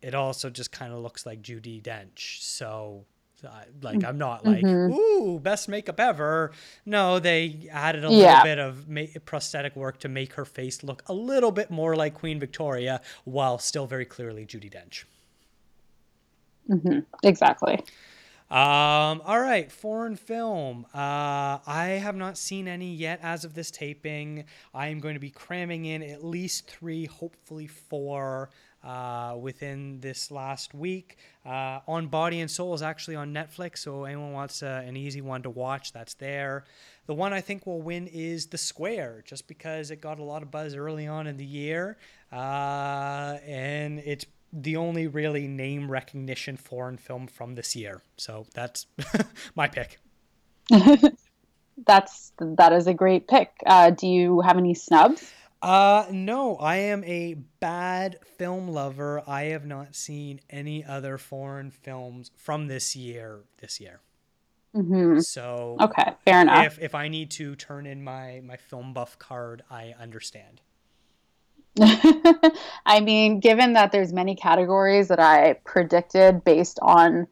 it also just kind of looks like Judi Dench. So like I'm not like mm-hmm. ooh best makeup ever. No, they added a yeah. little bit of ma- prosthetic work to make her face look a little bit more like Queen Victoria while still very clearly Judi Dench. Mm-hmm. Exactly. Um, all right, foreign film. Uh, I have not seen any yet as of this taping. I am going to be cramming in at least three, hopefully four, uh, within this last week. Uh, on Body and Soul is actually on Netflix, so anyone wants uh, an easy one to watch, that's there. The one I think will win is The Square, just because it got a lot of buzz early on in the year, uh, and it's the only really name recognition foreign film from this year. So that's my pick. that's that is a great pick. Uh, do you have any snubs? Uh, no, I am a bad film lover. I have not seen any other foreign films from this year. This year. Mm-hmm. So okay, fair enough. If if I need to turn in my my film buff card, I understand. I mean, given that there's many categories that I predicted based on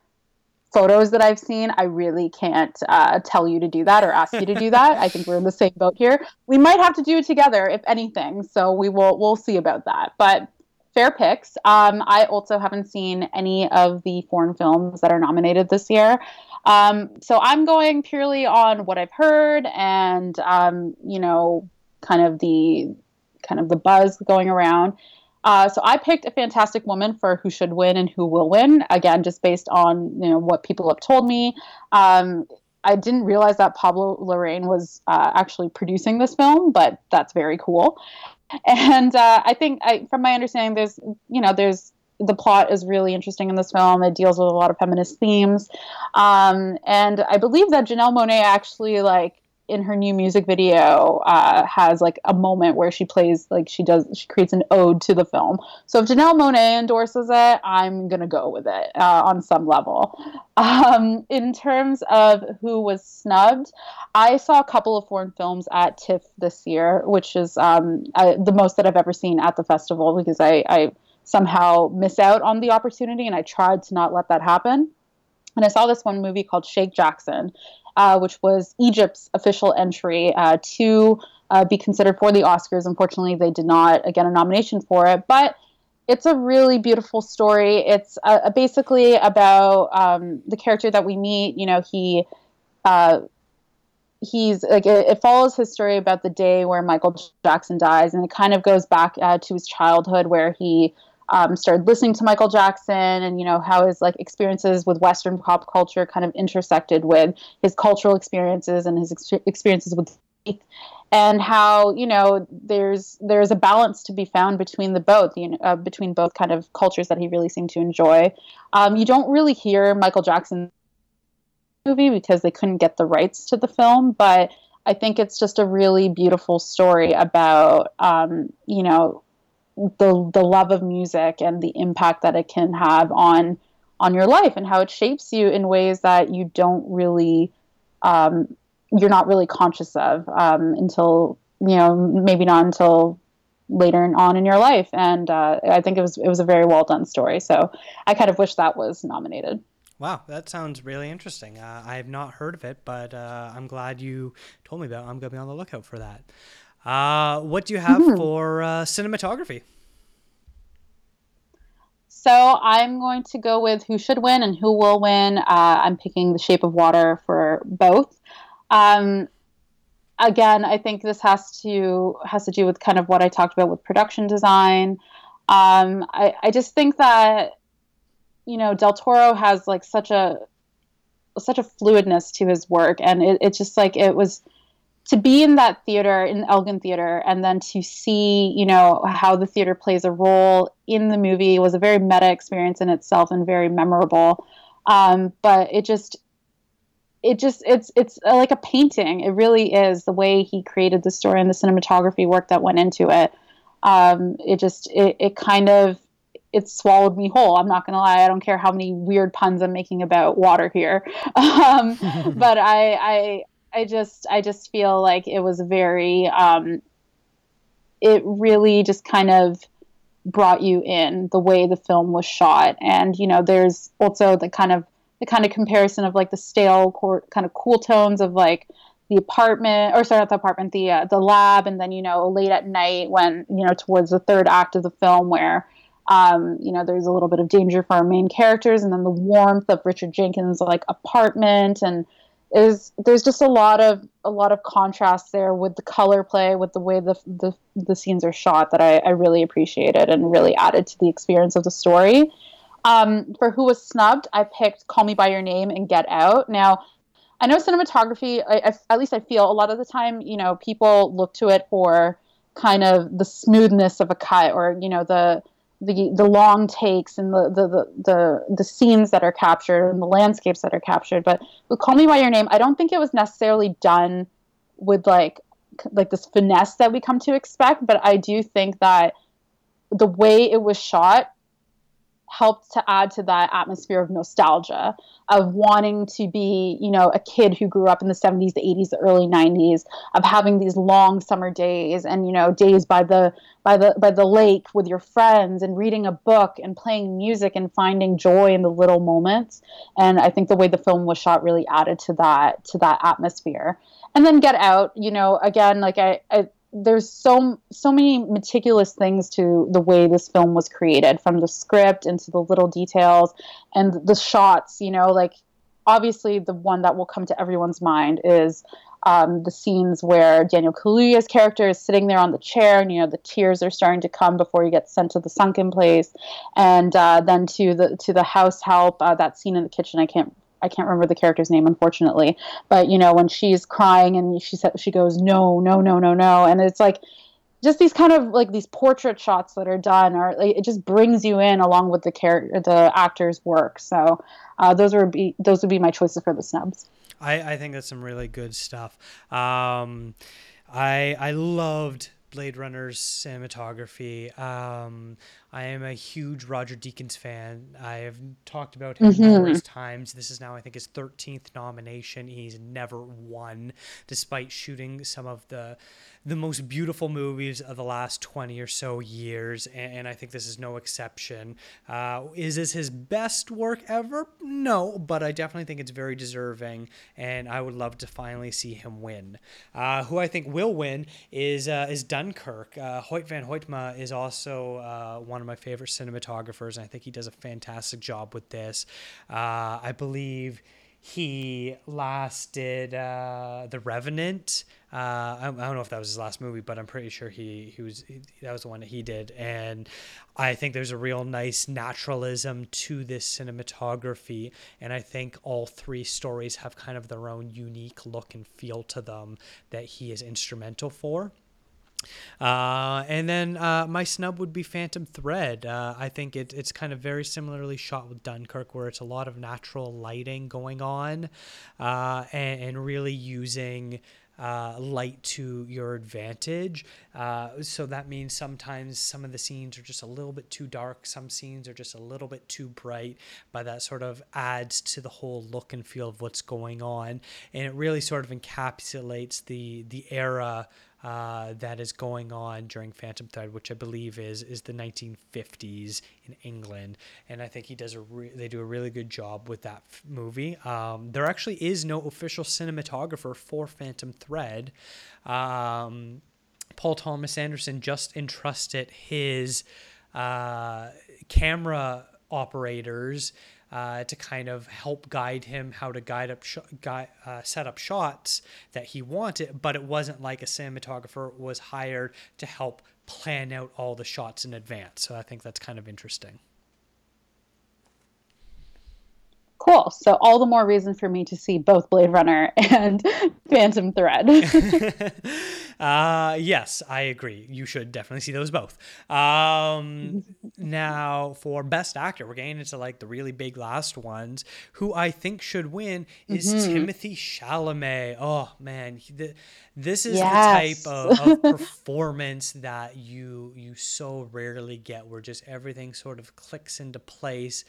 photos that I've seen, I really can't uh, tell you to do that or ask you to do that. I think we're in the same boat here. We might have to do it together, if anything. So we will we'll see about that. But fair picks. Um, I also haven't seen any of the foreign films that are nominated this year. Um, so I'm going purely on what I've heard and um, you know, kind of the kind of the buzz going around. Uh, so I picked a fantastic woman for who should win and who will win. Again, just based on you know what people have told me. Um, I didn't realize that Pablo Larraín was uh, actually producing this film, but that's very cool. And uh, I think, I, from my understanding, there's you know there's the plot is really interesting in this film. It deals with a lot of feminist themes, um, and I believe that Janelle Monáe actually like in her new music video uh, has like a moment where she plays like she does she creates an ode to the film. So if janelle monáe endorses it i'm gonna go with it uh, on some level. Um, in terms of who was snubbed i saw a couple of foreign films at tiff this year which is um, I, the most that i've ever seen at the festival because I, I somehow miss out on the opportunity and i tried to not let that happen and I saw this one movie called Sheikh Jackson, uh, which was Egypt's official entry uh, to uh, be considered for the Oscars. Unfortunately, they did not get a nomination for it, but it's a really beautiful story. It's uh, basically about um, the character that we meet. You know, he uh, he's like it, it, follows his story about the day where Michael Jackson dies, and it kind of goes back uh, to his childhood where he um, started listening to Michael Jackson and you know how his like experiences with Western pop culture kind of intersected with his cultural experiences and his ex- experiences with and how you know there's there's a balance to be found between the both you know, uh, between both kind of cultures that he really seemed to enjoy. Um, you don't really hear Michael Jackson movie because they couldn't get the rights to the film, but I think it's just a really beautiful story about um, you know the the love of music and the impact that it can have on on your life and how it shapes you in ways that you don't really um, you're not really conscious of um, until you know maybe not until later on in your life. And uh, I think it was it was a very well done story. So I kind of wish that was nominated. Wow, that sounds really interesting. Uh, I have not heard of it, but uh, I'm glad you told me about. it. I'm gonna be on the lookout for that. Uh, what do you have mm-hmm. for uh, cinematography? So I'm going to go with who should win and who will win. Uh, I'm picking The Shape of Water for both. Um, again, I think this has to has to do with kind of what I talked about with production design. Um, I, I just think that you know Del Toro has like such a such a fluidness to his work, and it, it's just like it was to be in that theater in Elgin Theater and then to see, you know, how the theater plays a role in the movie was a very meta experience in itself and very memorable. Um, but it just it just it's it's like a painting. It really is the way he created the story and the cinematography work that went into it. Um, it just it, it kind of it swallowed me whole. I'm not gonna lie. I don't care how many weird puns I'm making about water here, um, but I, I I just I just feel like it was very um, it really just kind of brought you in the way the film was shot. And you know there's also the kind of the kind of comparison of like the stale kind of cool tones of like the apartment or sorry not the apartment the uh, the lab. And then you know late at night when you know towards the third act of the film where um, you know there's a little bit of danger for our main characters. And then the warmth of richard jenkins like apartment and is there's just a lot of a lot of contrast there with the color play with the way the the, the scenes are shot that I, I really appreciated and really added to the experience of the story um, for who was snubbed, I picked Call Me by Your Name and Get Out. Now, I know cinematography. I, I, at least I feel a lot of the time, you know, people look to it for kind of the smoothness of a cut, or you know, the the the long takes and the the the the, the scenes that are captured and the landscapes that are captured. But with Call Me by Your Name, I don't think it was necessarily done with like like this finesse that we come to expect. But I do think that the way it was shot helped to add to that atmosphere of nostalgia of wanting to be you know a kid who grew up in the 70s the 80s the early 90s of having these long summer days and you know days by the by the by the lake with your friends and reading a book and playing music and finding joy in the little moments. And i think the way the film was shot really added to that to that atmosphere. And then get out you know again like i, I there's so so many meticulous things to the way this film was created from the script into the little details and the shots you know like obviously the one that will come to everyone's mind is um, the scenes where Daniel Kaluuya's character is sitting there on the chair, and you know the tears are starting to come before he gets sent to the sunken place, and uh, then to the to the house help. Uh, that scene in the kitchen, I can't I can't remember the character's name, unfortunately. But you know, when she's crying and she said she goes, no, no, no, no, no, and it's like just these kind of like these portrait shots that are done, or like, it just brings you in along with the character, the actor's work. So uh, those would be those would be my choices for the snubs. I, I think that's some really good stuff. Um, I I loved Blade Runner's cinematography. Um, I am a huge Roger Deakins fan. I have talked about him mm-hmm. numerous times. This is now, I think, his 13th nomination. He's never won, despite shooting some of the the most beautiful movies of the last 20 or so years, and, and I think this is no exception. Uh, is this his best work ever? No, but I definitely think it's very deserving, and I would love to finally see him win. Uh, who I think will win is uh, is Dunkirk. Uh, Hoyte van Hoytema is also uh, one of my favorite cinematographers, and I think he does a fantastic job with this. Uh, I believe he last did uh, The Revenant. Uh, I, I, don't know if that was his last movie, but I'm pretty sure he, he was he, that was the one that he did. And I think there's a real nice naturalism to this cinematography, and I think all three stories have kind of their own unique look and feel to them that he is instrumental for. Uh, and then uh, my snub would be Phantom Thread. Uh, I think it, it's kind of very similarly shot with Dunkirk, where it's a lot of natural lighting going on uh, and, and, really using. Uh, light to your advantage. So that means sometimes some of the scenes are just a little bit too dark, some scenes are just a little bit too bright, but that sort of adds to the whole look and feel of what's going on. And it really sort of encapsulates the, the era uh, that is going on during Phantom Thread, which I believe is is the 1950s in England, and I think he does a re- they do a really good job with that f- movie. Um, there actually is no official cinematographer for Phantom Thread. Um, Paul Thomas Anderson just entrusted his uh, camera operators uh, to kind of help guide him how to guide up sh- guide, uh, set up shots that he wanted but it wasn't like a cinematographer was hired to help plan out all the shots in advance so i think that's kind of interesting Cool. So all the more reason for me to see both Blade Runner and Phantom Thread. uh, yes, I agree. You should definitely see those both. Um, now, for Best Actor, we're getting into like the really big last ones. Who I think should win is mm-hmm. Timothée Chalamet. Oh man, he, the, this is yes. the type of, of performance that you you so rarely get, where just everything sort of clicks into place.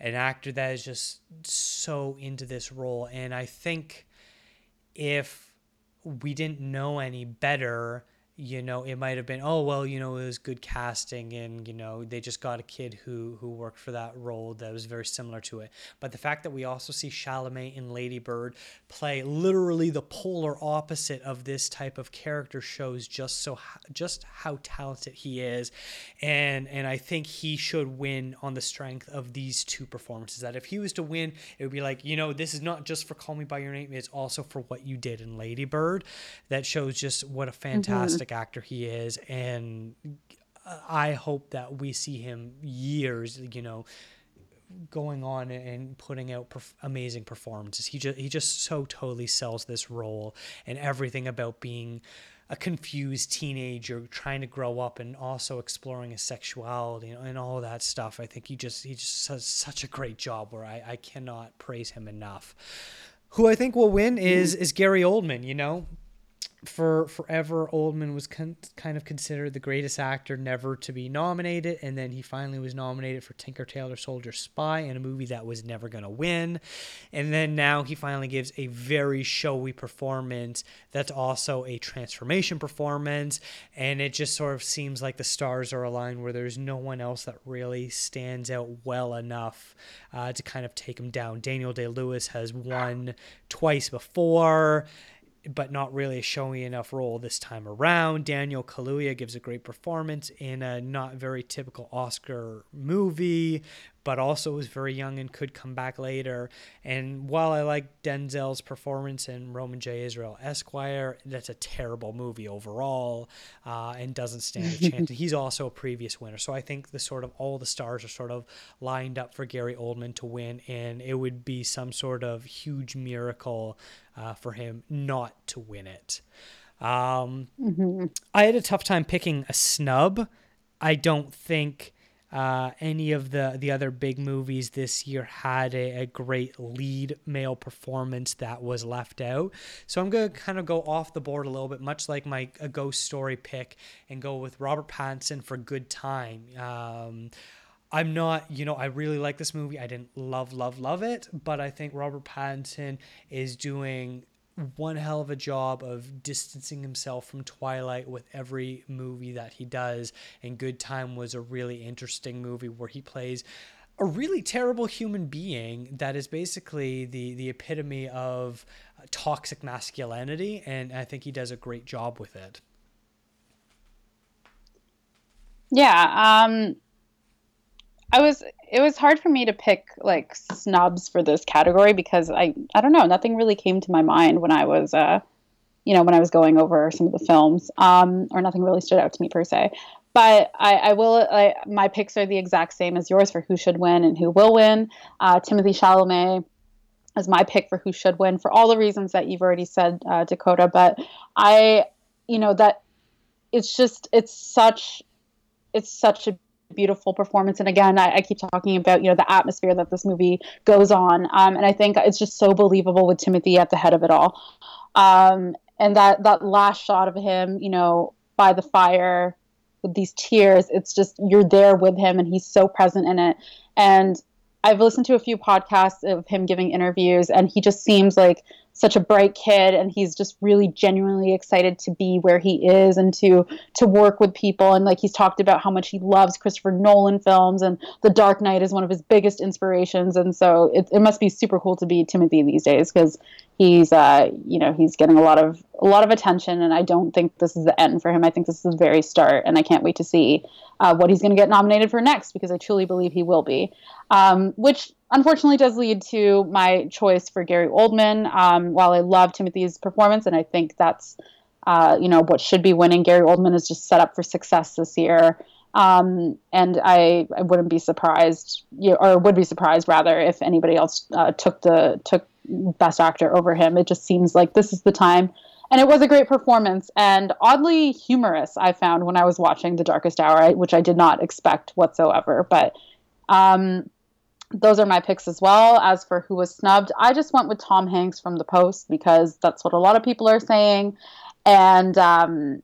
An actor that is just so into this role. And I think if we didn't know any better, you know, it might have been, oh well, you know, it was good casting, and you know, they just got a kid who who worked for that role that was very similar to it. But the fact that we also see Chalamet in Lady Bird play literally the polar opposite of this type of character shows just so just how talented he is, and and I think he should win on the strength of these two performances. That if he was to win, it would be like, you know, this is not just for Call Me by Your Name; it's also for what you did in Lady Bird. That shows just what a mm-hmm. fantastic. Mm-hmm fantastic actor he is, and uh, I hope that we see him years, you know, going on and putting out perf- amazing performances. He just he just so totally sells this role and everything about being a confused teenager trying to grow up and also exploring his sexuality and, and all that stuff. I think he just he just does such a great job where I, I cannot praise him enough. Who I think will win is mm-hmm. is Gary Oldman, you know for forever oldman was con- kind of considered the greatest actor never to be nominated and then he finally was nominated for tinker tailor soldier spy in a movie that was never going to win. And then now he finally gives a very showy performance that's also a transformation performance and it just sort of seems like the stars are aligned where there's no one else that really stands out well enough uh, to kind of take him down. Daniel day-lewis has won twice before but not really a showy enough role this time around. Daniel Kaluuya gives a great performance in a not very typical Oscar movie, but also was very young and could come back later. And while I like Denzel's performance in Roman J. Israel Esquire, that's a terrible movie overall uh, and doesn't stand a chance. He's also a previous winner. So I think the sort of all the stars are sort of lined up for Gary Oldman to win, and it would be some sort of huge miracle uh, for him not to win it. Um, mm-hmm. I had a tough time picking a snub. I don't think uh, any of the the other big movies this year had a, a, great lead male performance that was left out. So I'm gonna kind of go off the board a little bit, much like my a ghost story pick, and go with Robert Pattinson for Good Time. Um, I'm not, you know, I really like this movie. I didn't love, love, love it, but I think Robert Pattinson is doing one hell of a job of distancing himself from Twilight with every movie that he does. And Good Time was a really interesting movie where he plays a really terrible human being that is basically the the epitome of toxic masculinity and I think he does a great job with it. Yeah, um I was it was hard for me to pick like snubs for this category because I I don't know nothing really came to my mind when I was uh you know when I was going over some of the films um or nothing really stood out to me per se. But I, I will I, my picks are the exact same as yours for who should win and who will win. Uh, Timothée Chalamet is my pick for who should win for all the reasons that you've already said uh, Dakota. But I you know that it's just it's such it's such a beautiful performance. And again, I, I, keep talking about you know the atmosphere that this movie goes on, um, and I think it's just so believable with Timothée at the head of it all. Um, and that that last shot of him, you know, by the fire with these tears, it's just you're there with him, and he's so present in it. And I've listened to a few podcasts of him giving interviews, and he just seems like such a bright kid and he's just really genuinely excited to be where he is and to to work with people. And like he's talked about how much he loves Christopher Nolan films and The Dark Knight is one of his biggest inspirations. And so it, it must be super cool to be Timothée these days because he's uh you know he's getting a lot of a lot of attention and I don't think this is the end for him. I think this is the very start and I can't wait to see uh, what he's going to get nominated for next because I truly believe he will be. Um, which unfortunately does lead to my choice for Gary Oldman. Um, while I love Timothée's performance, and I think that's uh, you know what should be winning, Gary Oldman is just set up for success this year. Um, and I, I wouldn't be surprised, or would be surprised rather, if anybody else uh, took the took Best Actor over him. It just seems like this is the time. And it was a great performance and oddly humorous. I found when I was watching The Darkest Hour, which I did not expect whatsoever. But um, those are my picks as well. As for who was snubbed, I just went with Tom Hanks from The Post because that's what a lot of people are saying. And um,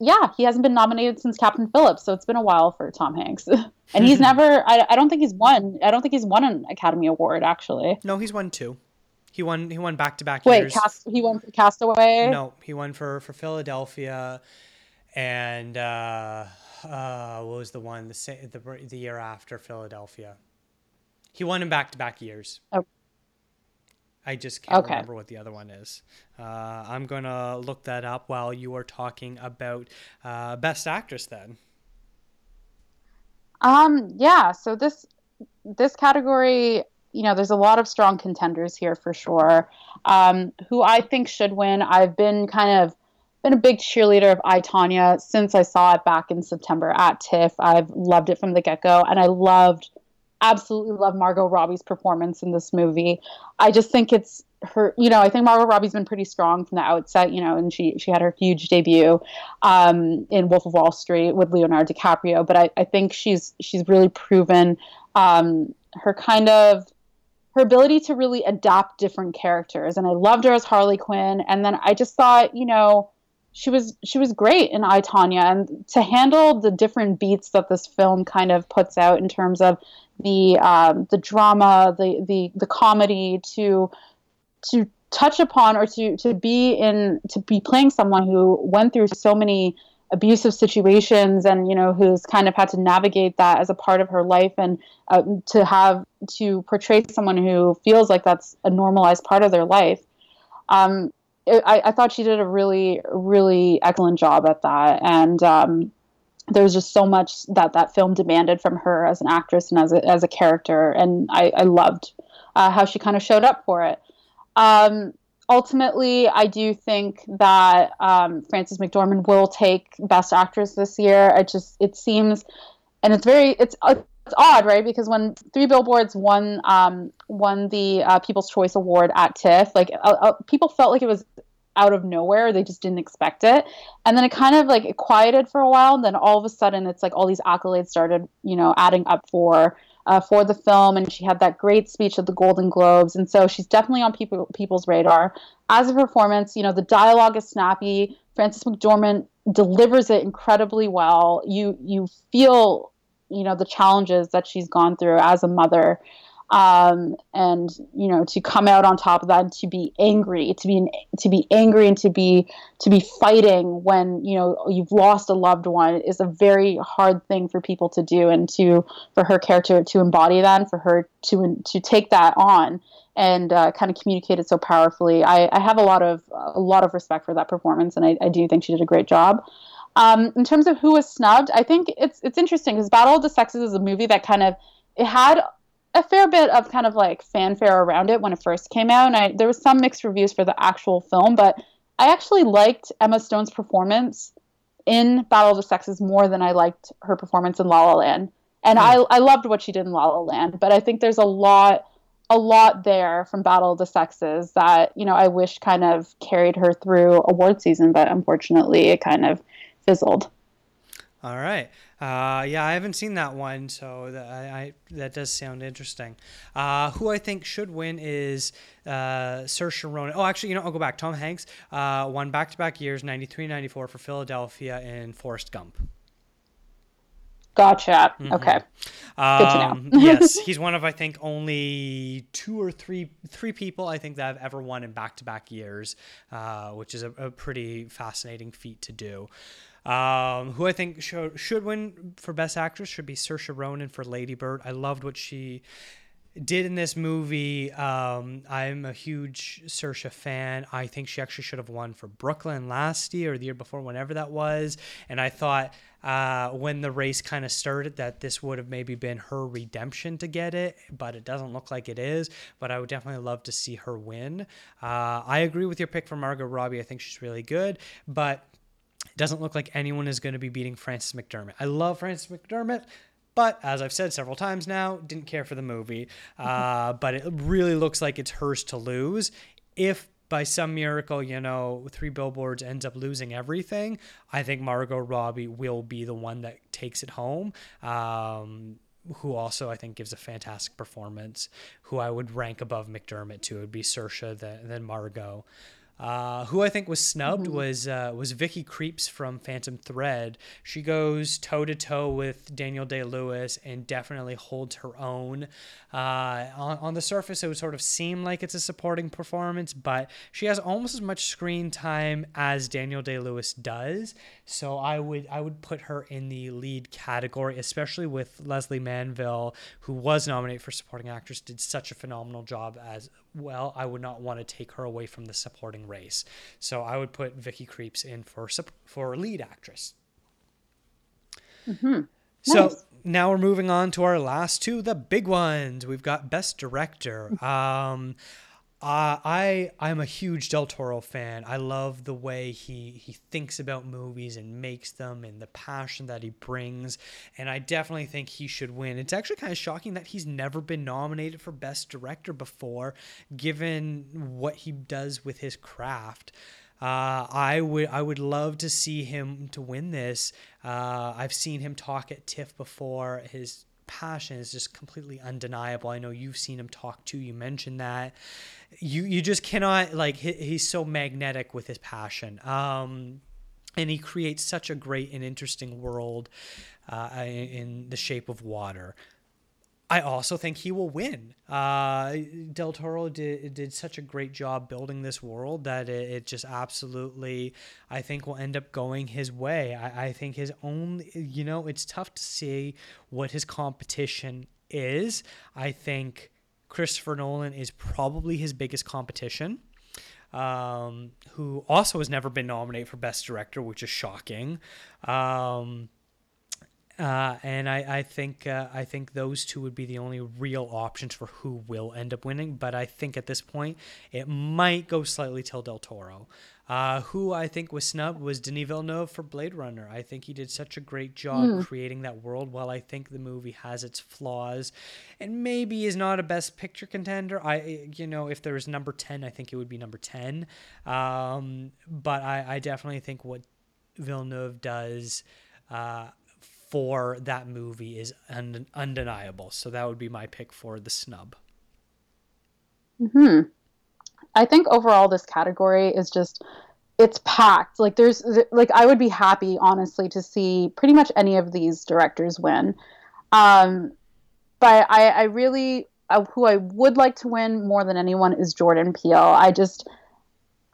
yeah, he hasn't been nominated since Captain Phillips, so it's been a while for Tom Hanks. and he's never, I, I don't think he's won, I don't think he's won an Academy Award actually. No, he's won two. He won. He won back to back Wait, cast, he won for Castaway. No, he won for for Philadelphia, and uh, uh, what was the one the the the year after Philadelphia? He won in back to back years. Oh. I just can't okay. remember what the other one is. Uh, I'm going to look that up while you are talking about uh, Best Actress then. Um, yeah, so this this category, you know, there's a lot of strong contenders here for sure. Um, who I think should win. I've been kind of been a big cheerleader of I Tonya since I saw it back in September at TIFF. I've loved it from the get go, and I loved absolutely love Margot Robbie's performance in this movie. I just think it's her, you know, I think Margot Robbie's been pretty strong from the outset, you know, and she she had her huge debut um, in Wolf of Wall Street with Leonardo DiCaprio, but I, I think she's she's really proven um, her kind of her ability to really adapt different characters, and I loved her as Harley Quinn, and then I just thought, you know she was she was great in I Tonya and to handle the different beats that this film kind of puts out in terms of the um, the drama, the the the comedy, to to touch upon or to to be in to be playing someone who went through so many abusive situations and you know who's kind of had to navigate that as a part of her life and uh, to have to portray someone who feels like that's a normalized part of their life. Um, I, I, thought she did a really really excellent job at that and um, there was just so much that that film demanded from her as an actress and as a, as a character, and I, I loved uh, how she kind of showed up for it. Um, ultimately, I do think that um, Frances McDormand will take Best Actress this year. It just it seems, and it's very it's. It's odd, right? Because when Three Billboards won um, won the uh, People's Choice Award at TIFF, like uh, uh, people felt like it was out of nowhere. They just didn't expect it. And then it kind of like quieted for a while. And then all of a sudden, it's like all these accolades started, you know, adding up for uh, for the film. And she had that great speech at the Golden Globes. And so she's definitely on people people's radar. As a performance, you know, the dialogue is snappy. Frances McDormand delivers it incredibly well. You you feel you know the challenges that she's gone through as a mother um, and you know to come out on top of that to be angry to be to be angry and to be to be fighting when you know you've lost a loved one is a very hard thing for people to do and to for her character to embody that and for her to to take that on and uh, kind of communicate it so powerfully. I, I have a lot of a lot of respect for that performance and I, I do think she did a great job um, in terms of who was snubbed, I think it's it's interesting because Battle of the Sexes is a movie that kind of it had a fair bit of kind of like fanfare around it when it first came out, and I there was some mixed reviews for the actual film, but I actually liked Emma Stone's performance in Battle of the Sexes more than I liked her performance in La La Land. And I, I loved what she did in La La Land, but I think there's a lot a lot there from Battle of the Sexes that, you know, I wish kind of carried her through award season, but unfortunately it kind of fizzled. All right. Uh, yeah, I haven't seen that one, so that, I, I that does sound interesting. Uh, who I think should win is uh, Saoirse Ronan. Oh, actually, you know, I'll go back. Tom Hanks uh, won back-to-back years, 93 94 for Philadelphia in Forrest Gump. Gotcha. Mm-hmm. Okay. Um, yes, he's one of I think only two or three three people I think that have ever won in back to back years, uh, which is a, a, pretty fascinating feat to do. Um, who I think should should win for best actress should be Saoirse Ronan for Lady Bird. I loved what she did in this movie. Um, I'm a huge Saoirse fan. I think she actually should have won for Brooklyn last year or the year before, whenever that was. And I thought uh, when the race kind of started that this would have maybe been her redemption to get it, but it doesn't look like it is. But I would definitely love to see her win. Uh, I agree with your pick for Margot Robbie. I think she's really good, but it doesn't look like anyone is going to be beating Frances McDermott. I love Frances McDermott. But as I've said several times now, didn't care for the movie. Uh, but it really looks like it's hers to lose. If by some miracle, you know, Three Billboards ends up losing everything, I think Margot Robbie will be the one that takes it home. Um, who also I think gives a fantastic performance. Who I would rank above McDermott too. It would be Saoirse, then, then Margot. Uh, who I think was snubbed mm-hmm. was uh, was Vicky Krieps from Phantom Thread. She goes toe to toe with Daniel Day Lewis and definitely holds her own. Uh, on, on the surface, it would sort of seem like it's a supporting performance, but she has almost as much screen time as Daniel Day Lewis does. So I would I would put her in the lead category, especially with Lesley Manville, who was nominated for supporting actress, did such a phenomenal job as well. I would not want to take her away from the supporting race. So I would put Vicky Krieps in for for lead actress. Mm-hmm. So now we're moving on to our last two, the big ones. We've got Best Director. Um, uh, I I'm a huge Del Toro fan. I love the way he he thinks about movies and makes them, and the passion that he brings. And I definitely think he should win. It's actually kind of shocking that he's never been nominated for Best Director before, given what he does with his craft. Uh, I would I would love to see him to win this. Uh, I've seen him talk at TIFF before. His passion is just completely undeniable. I know you've seen him talk too. You mentioned that. You you just cannot like he, he's so magnetic with his passion. Um, and he creates such a great and interesting world uh, in, in the shape of water. I also think he will win. Uh, Del Toro did, did such a great job building this world that it, it just absolutely, I think, will end up going his way. I, I think his only, you know, it's tough to see what his competition is. I think Christopher Nolan is probably his biggest competition. Um, who also has never been nominated for Best Director, which is shocking. Um, uh, and I, I think uh, I think those two would be the only real options for who will end up winning. But I think at this point it might go slightly till Del Toro. Uh, who I think was snubbed was Denis Villeneuve for Blade Runner. I think he did such a great job mm. creating that world. While I think the movie has its flaws, and maybe is not a Best Picture contender. I you know if there was number ten, I think it would be number ten. Um, but I, I definitely think what Villeneuve does. Uh, for that movie is un- undeniable. So that would be my pick for the snub. Hmm. I think overall this category is just it's packed. Like there's like I would be happy honestly to see pretty much any of these directors win. Um, but I, I really uh, who I would like to win more than anyone is Jordan Peele. I just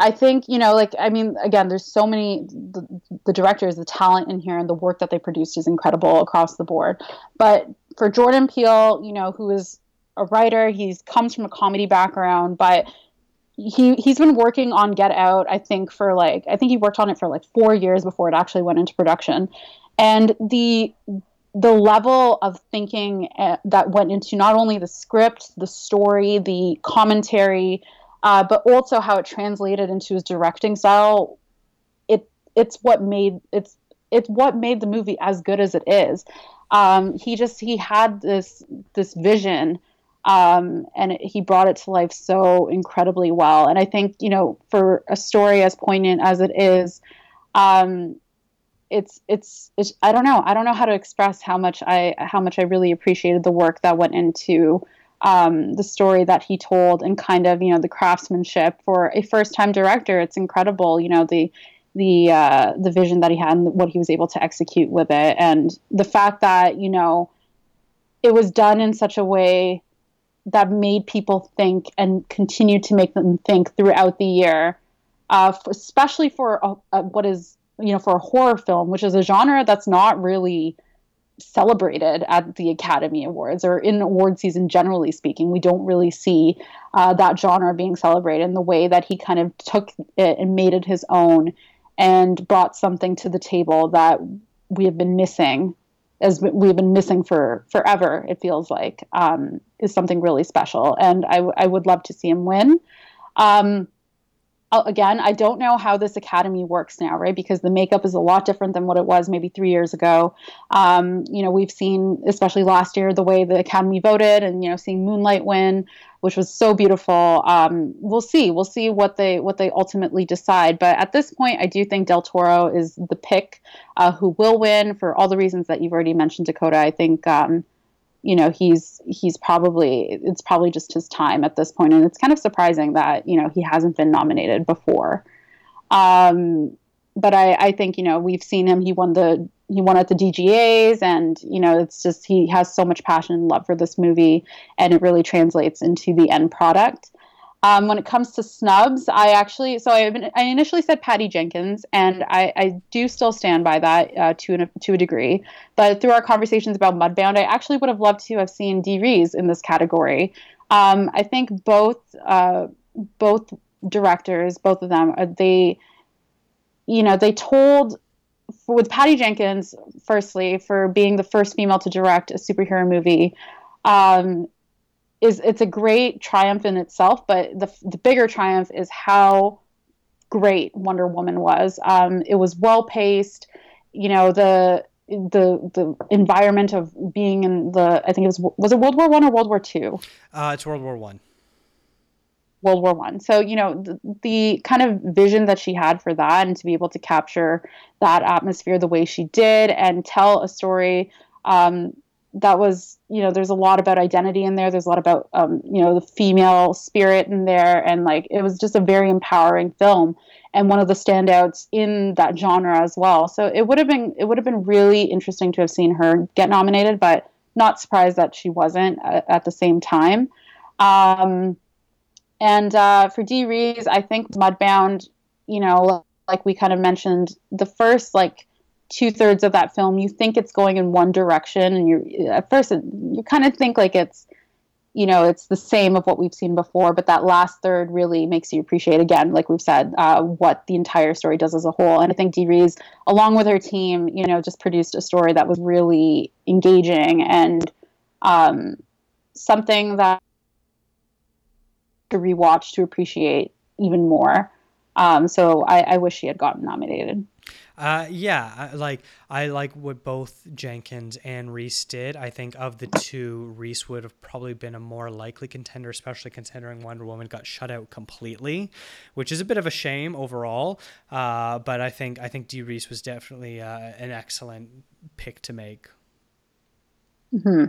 I think you know, like I mean, again, there's so many the, the, directors, the talent in here, and the work that they produced is incredible across the board. But for Jordan Peele, you know, who is a writer, he's comes from a comedy background, but he he's been working on Get Out, I think, for like I think he worked on it for like four years before it actually went into production, and the the level of thinking uh, that went into not only the script, the story, the commentary uh, but also how it translated into his directing style. It it's what made it's it's what made the movie as good as it is. Um, he just he had this this vision um, and it, he brought it to life so incredibly well. And I think you know for a story as poignant as it is, um, it's, it's it's I don't know I don't know how to express how much I how much I really appreciated the work that went into um, the story that he told and kind of you know the craftsmanship for a first time director. It's incredible you know the the uh, the vision that he had and what he was able to execute with it, and the fact that you know it was done in such a way that made people think and continued to make them think throughout the year, uh, especially for a, a, what is you know for a horror film, which is a genre that's not really celebrated at the Academy Awards or in award season, generally speaking. We don't really see uh, that genre being celebrated in the way that he kind of took it and made it his own and brought something to the table that we have been missing as we've been missing for forever it feels like um, is something really special and I, w- I would love to see him win um, again, I don't know how this academy works now, right? Because the makeup is a lot different than what it was maybe three years ago. Um, you know, we've seen, especially last year, the way the academy voted, and you know, seeing Moonlight win, which was so beautiful. Um, we'll see. We'll see what they what they ultimately decide. But at this point, I do think Del Toro is the pick uh, who will win for all the reasons that you've already mentioned, Dakota. I think. Um, you know he's he's probably it's probably just his time at this point. And it's kind of surprising that you know he hasn't been nominated before. Um, but I, I think you know we've seen him. He won the he won at the DGAs and you know it's just he has so much passion and love for this movie and it really translates into the end product um, when it comes to snubs, I actually so I, I initially said Patty Jenkins, and I, I do still stand by that uh, to an, to a degree. But through our conversations about Mudbound, I actually would have loved to have seen Dee Rees in this category. Um, I think both uh, both directors, both of them, uh, they you know they told with Patty Jenkins, firstly, for being the first female to direct a superhero movie. Um, is it's a great triumph in itself, but the the bigger triumph is how great Wonder Woman was. Um, it was well paced. You know the the the environment of being in the I think it was was it World War One or World War Two? Uh, it's World War One. World War One. So you know the, the, kind of vision that she had for that, and to be able to capture that atmosphere the way she did, and tell a story um, that was you know there's a lot about identity in there. There's a lot about um, you know the female spirit in there. And like it was just a very empowering film and one of the standouts in that genre as well. So it would have been it would have been really interesting to have seen her get nominated but not surprised that she wasn't at, at the same time. Um, and uh, for Dee Rees I think Mudbound you know like we kind of mentioned the first like two thirds of that film, you think it's going in one direction, and you at first you kind of think like it's you know it's the same of what we've seen before, but that last third really makes you appreciate again, like we've said, uh, what the entire story does as a whole. And I think Dee Rees, along with her team, you know, just produced a story that was really engaging and um, something that to rewatch to appreciate even more. Um, so I, I wish she had gotten nominated. Uh, yeah, like I like what both Jenkins and Rees did. I think of the two, Rees would have probably been a more likely contender, especially considering Wonder Woman got shut out completely, which is a bit of a shame overall. Uh, but I think I think Dee Rees was definitely uh, an excellent pick to make. hmm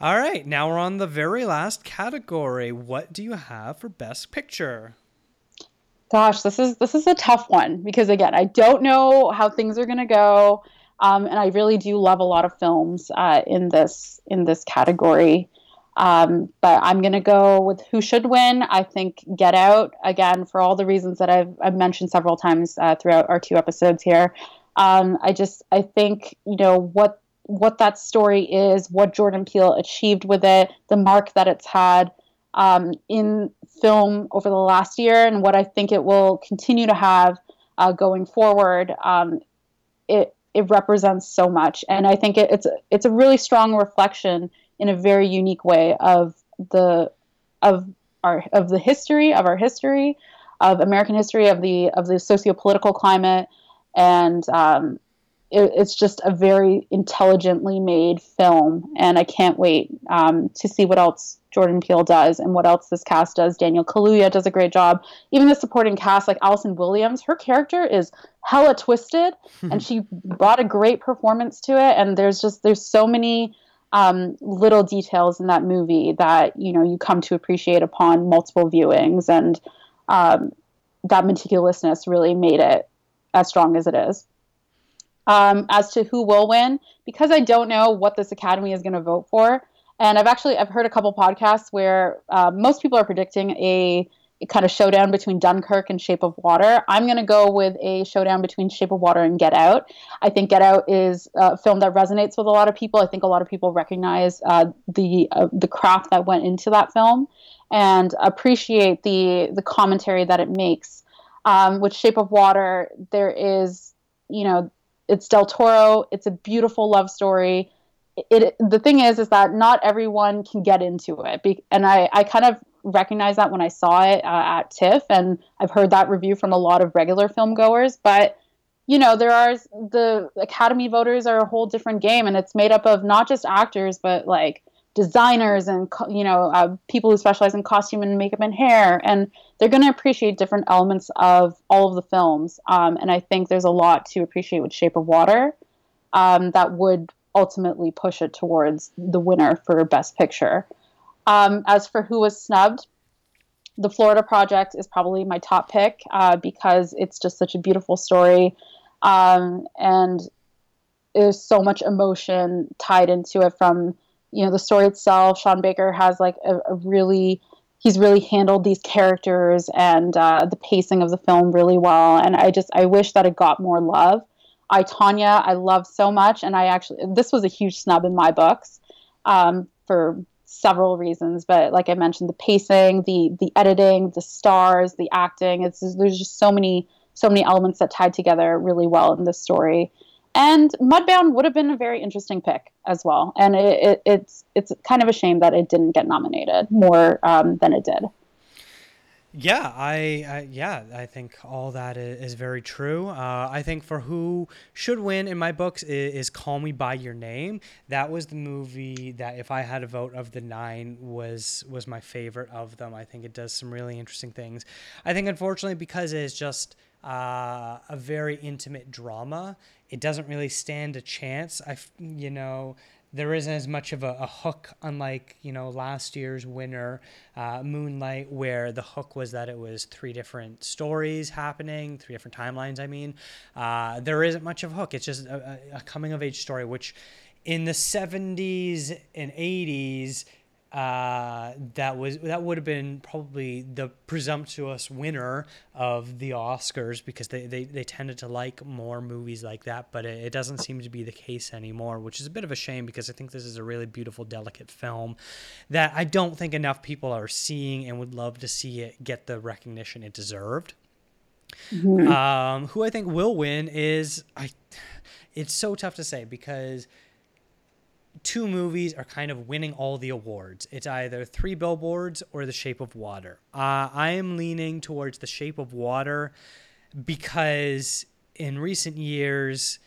All right, now we're on the very last category. What do you have for Best Picture? Gosh, this is this is a tough one because again, I don't know how things are going to go, um, and I really do love a lot of films uh, in this in this category. Um, but I'm going to go with who should win. I think Get Out again for all the reasons that I've, I've mentioned several times uh, throughout our two episodes here. Um, I just I think you know what what that story is, what Jordan Peele achieved with it, the mark that it's had um, in film over the last year and what I think it will continue to have uh, going forward, um, it it represents so much, and I think it, it's it's a really strong reflection in a very unique way of the of our of the history of our history of American history of the of the socio-political climate. And um, it, it's just a very intelligently made film, and I can't wait um, to see what else Jordan Peele does and what else this cast does. Daniel Kaluuya does a great job. Even the supporting cast, like Allison Williams, her character is hella twisted, and she brought a great performance to it. And there's just there's so many um, little details in that movie that you know you come to appreciate upon multiple viewings, and um, that meticulousness really made it as strong as it is. Um, as to who will win, because I don't know what this Academy is going to vote for, and I've actually I've heard a couple podcasts where uh, most people are predicting a, kind of showdown between Dunkirk and Shape of Water. I'm going to go with a showdown between Shape of Water and Get Out. I think Get Out is a film that resonates with a lot of people. I think a lot of people recognize uh, the uh, the craft that went into that film and appreciate the the commentary that it makes. Um, with Shape of Water, there is you know it's Del Toro. It's a beautiful love story it the thing is is that not everyone can get into it. And i i kind of recognized that when i saw it uh, at tiff and i've heard that review from a lot of regular film goers but you know there are the academy voters are a whole different game and it's made up of not just actors but like designers and you know uh, people who specialize in costume and makeup and hair and they're going to appreciate different elements of all of the films. Um, and i think there's a lot to appreciate with shape of water um, that would ultimately push it towards the winner for Best Picture. Um, as for who was snubbed, the Florida Project is probably my top pick uh, because it's just such a beautiful story, um, and there's so much emotion tied into it. From you know the story itself, Sean Baker has like a, a really he's really handled these characters and uh, the pacing of the film really well, and I just I wish that it got more love. I Tonya I love so much, and I actually this was a huge snub in my books um, for several reasons. But like I mentioned, the pacing, the the editing, the stars, the acting. It's there's just so many so many elements that tied together really well in this story. And Mudbound would have been a very interesting pick as well. And it, it, it's it's kind of a shame that it didn't get nominated more um, than it did. Yeah, I, I, yeah, I think all that is, is very true. Uh, I think for who should win in my books is, is, Call Me by Your Name. That was the movie that, if I had a vote of the nine, was was my favorite of them. I think it does some really interesting things. I think, unfortunately, because it's just uh, a very intimate drama, it doesn't really stand a chance. I, you know, there isn't as much of a, a, hook, unlike you know last year's winner, uh, Moonlight, where the hook was that it was three different stories happening, three different timelines. I mean, uh, there isn't much of a hook. It's just a, a coming of age story, which in the 70s and 80s uh, that was that would have been probably the presumptuous winner of the Oscars because they, they, they tended to like more movies like that, but it, it, doesn't seem to be the case anymore, which is a bit of a shame because I think this is a really beautiful, delicate film that I don't think enough people are seeing and would love to see it get the recognition it deserved. Mm-hmm. Um, who I think will win is I. It's so tough to say because two movies are kind of winning all the awards. It's either Three Billboards or The Shape of Water. Uh, I am leaning towards The Shape of Water because in recent years,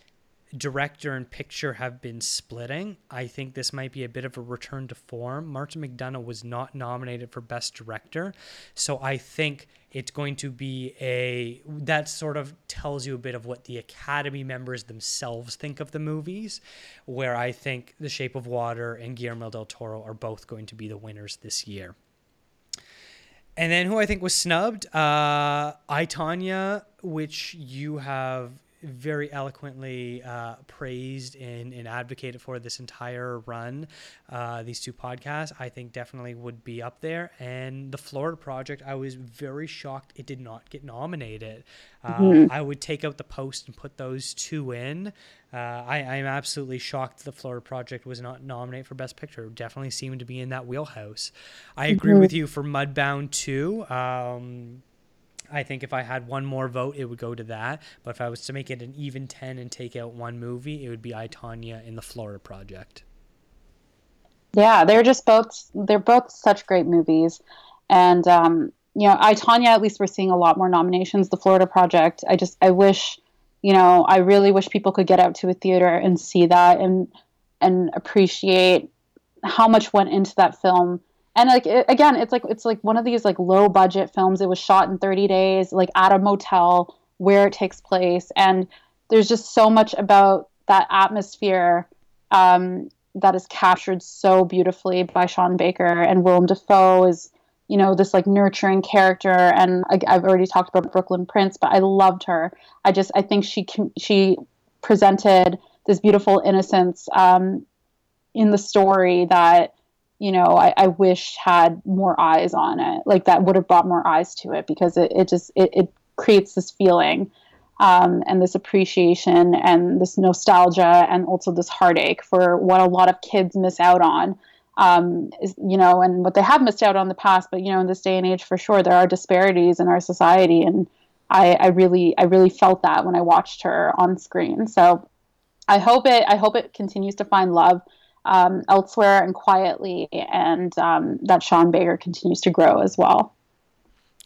director and picture have been splitting. I think this might be a bit of a return to form. Martin McDonagh was not nominated for Best Director, so I think it's going to be a that sort of tells you a bit of what the Academy members themselves think of the movies. Where I think The Shape of Water and Guillermo del Toro are both going to be the winners this year. And then who I think was snubbed, uh, I Tonya, which you have very eloquently uh, praised and, and advocated for this entire run. Uh, these two podcasts, I think, definitely would be up there. And the Florida Project, I was very shocked it did not get nominated. Uh, mm-hmm. I would take out the post and put those two in. Uh, I, I'm absolutely shocked the Florida Project was not nominated for Best Picture. Definitely seemed to be in that wheelhouse. I agree mm-hmm. with you for Mudbound too. Um, I think if I had one more vote, it would go to that. But if I was to make it an even 10 and take out one movie, it would be I, Tonya in the Florida Project. Yeah, they're just both, they're both such great movies. And, um, you know, I, Tonya, at least we're seeing a lot more nominations. The Florida Project, I just, I wish, you know, I really wish people could get out to a theater and see that and, and appreciate how much went into that film and like it, again it's like it's like one of these like low budget films. It was shot in 30 days like at a motel where it takes place. And there's just so much about that atmosphere um, that is captured so beautifully by Sean Baker. And Willem Dafoe is you know this like nurturing character. And I, i've already talked about Brooklynn Prince but i loved her. I just i think she she presented this beautiful innocence um, in the story that you know I, I wish had more eyes on it like that would have brought more eyes to it because it, it just it, it creates this feeling um, and this appreciation and this nostalgia and also this heartache for what a lot of kids miss out on um, is, you know and what they have missed out on the past but you know in this day and age for sure there are disparities in our society and I, I really I really felt that when I watched her on screen. So I hope it I hope it continues to find love um, elsewhere and quietly, and um, that Sean Baker continues to grow as well.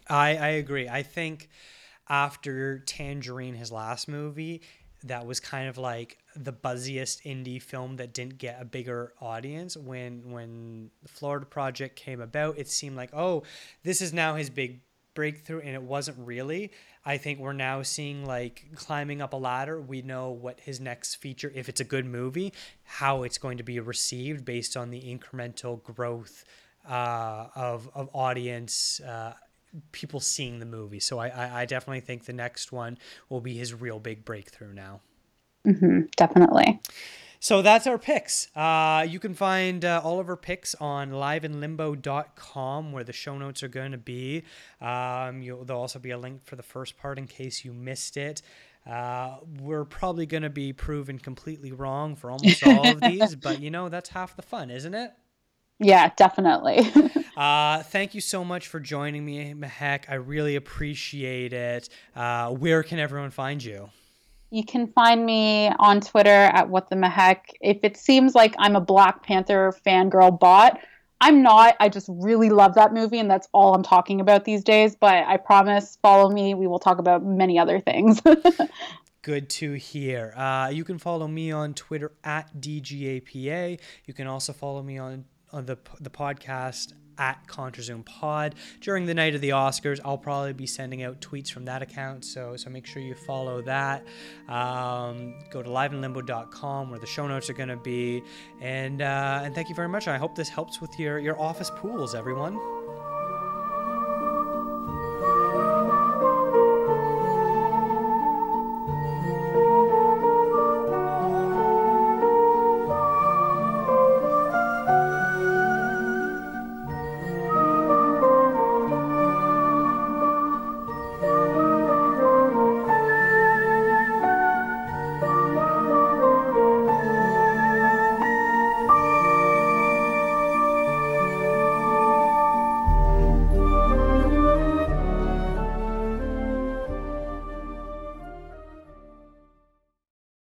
I, I agree. I think after Tangerine, his last movie, that was kind of like the buzziest indie film that didn't get a bigger audience when when the Florida Project came about it seemed like oh this is now his big breakthrough and it wasn't really I think we're now seeing like climbing up a ladder. We know what his next feature, if it's a good movie, how it's going to be received based on the incremental growth uh, of of audience. Uh, people seeing the movie. So I, I, I, definitely think the next one will be his real big breakthrough now. Mm-hmm, definitely. So that's our picks. Uh, you can find uh, all of our picks on liveinlimbo.com where the show notes are going to be. Um, there'll also be a link for the first part in case you missed it. Uh, we're probably going to be proven completely wrong for almost all of these, but you know, that's half the fun, isn't it? Yeah, definitely. uh, thank you so much for joining me, Mehek. I really appreciate it. Uh, where can everyone find you? You can find me on Twitter at what the heck. If it seems like I'm a Black Panther fangirl bot, I'm not. I just really love that movie, and that's all I'm talking about these days. But I promise, follow me. We will talk about many other things. Good to hear. Uh, you can follow me on Twitter at DGAPA. You can also follow me on, on the, the podcast at ContraZoom Pod. During the night of the Oscars, I'll probably be sending out tweets from that account, so so make sure you follow that. Um, go to liveinlimbo.com where the show notes are going to be, and uh, and thank you very much. I hope this helps with your your office pools, everyone.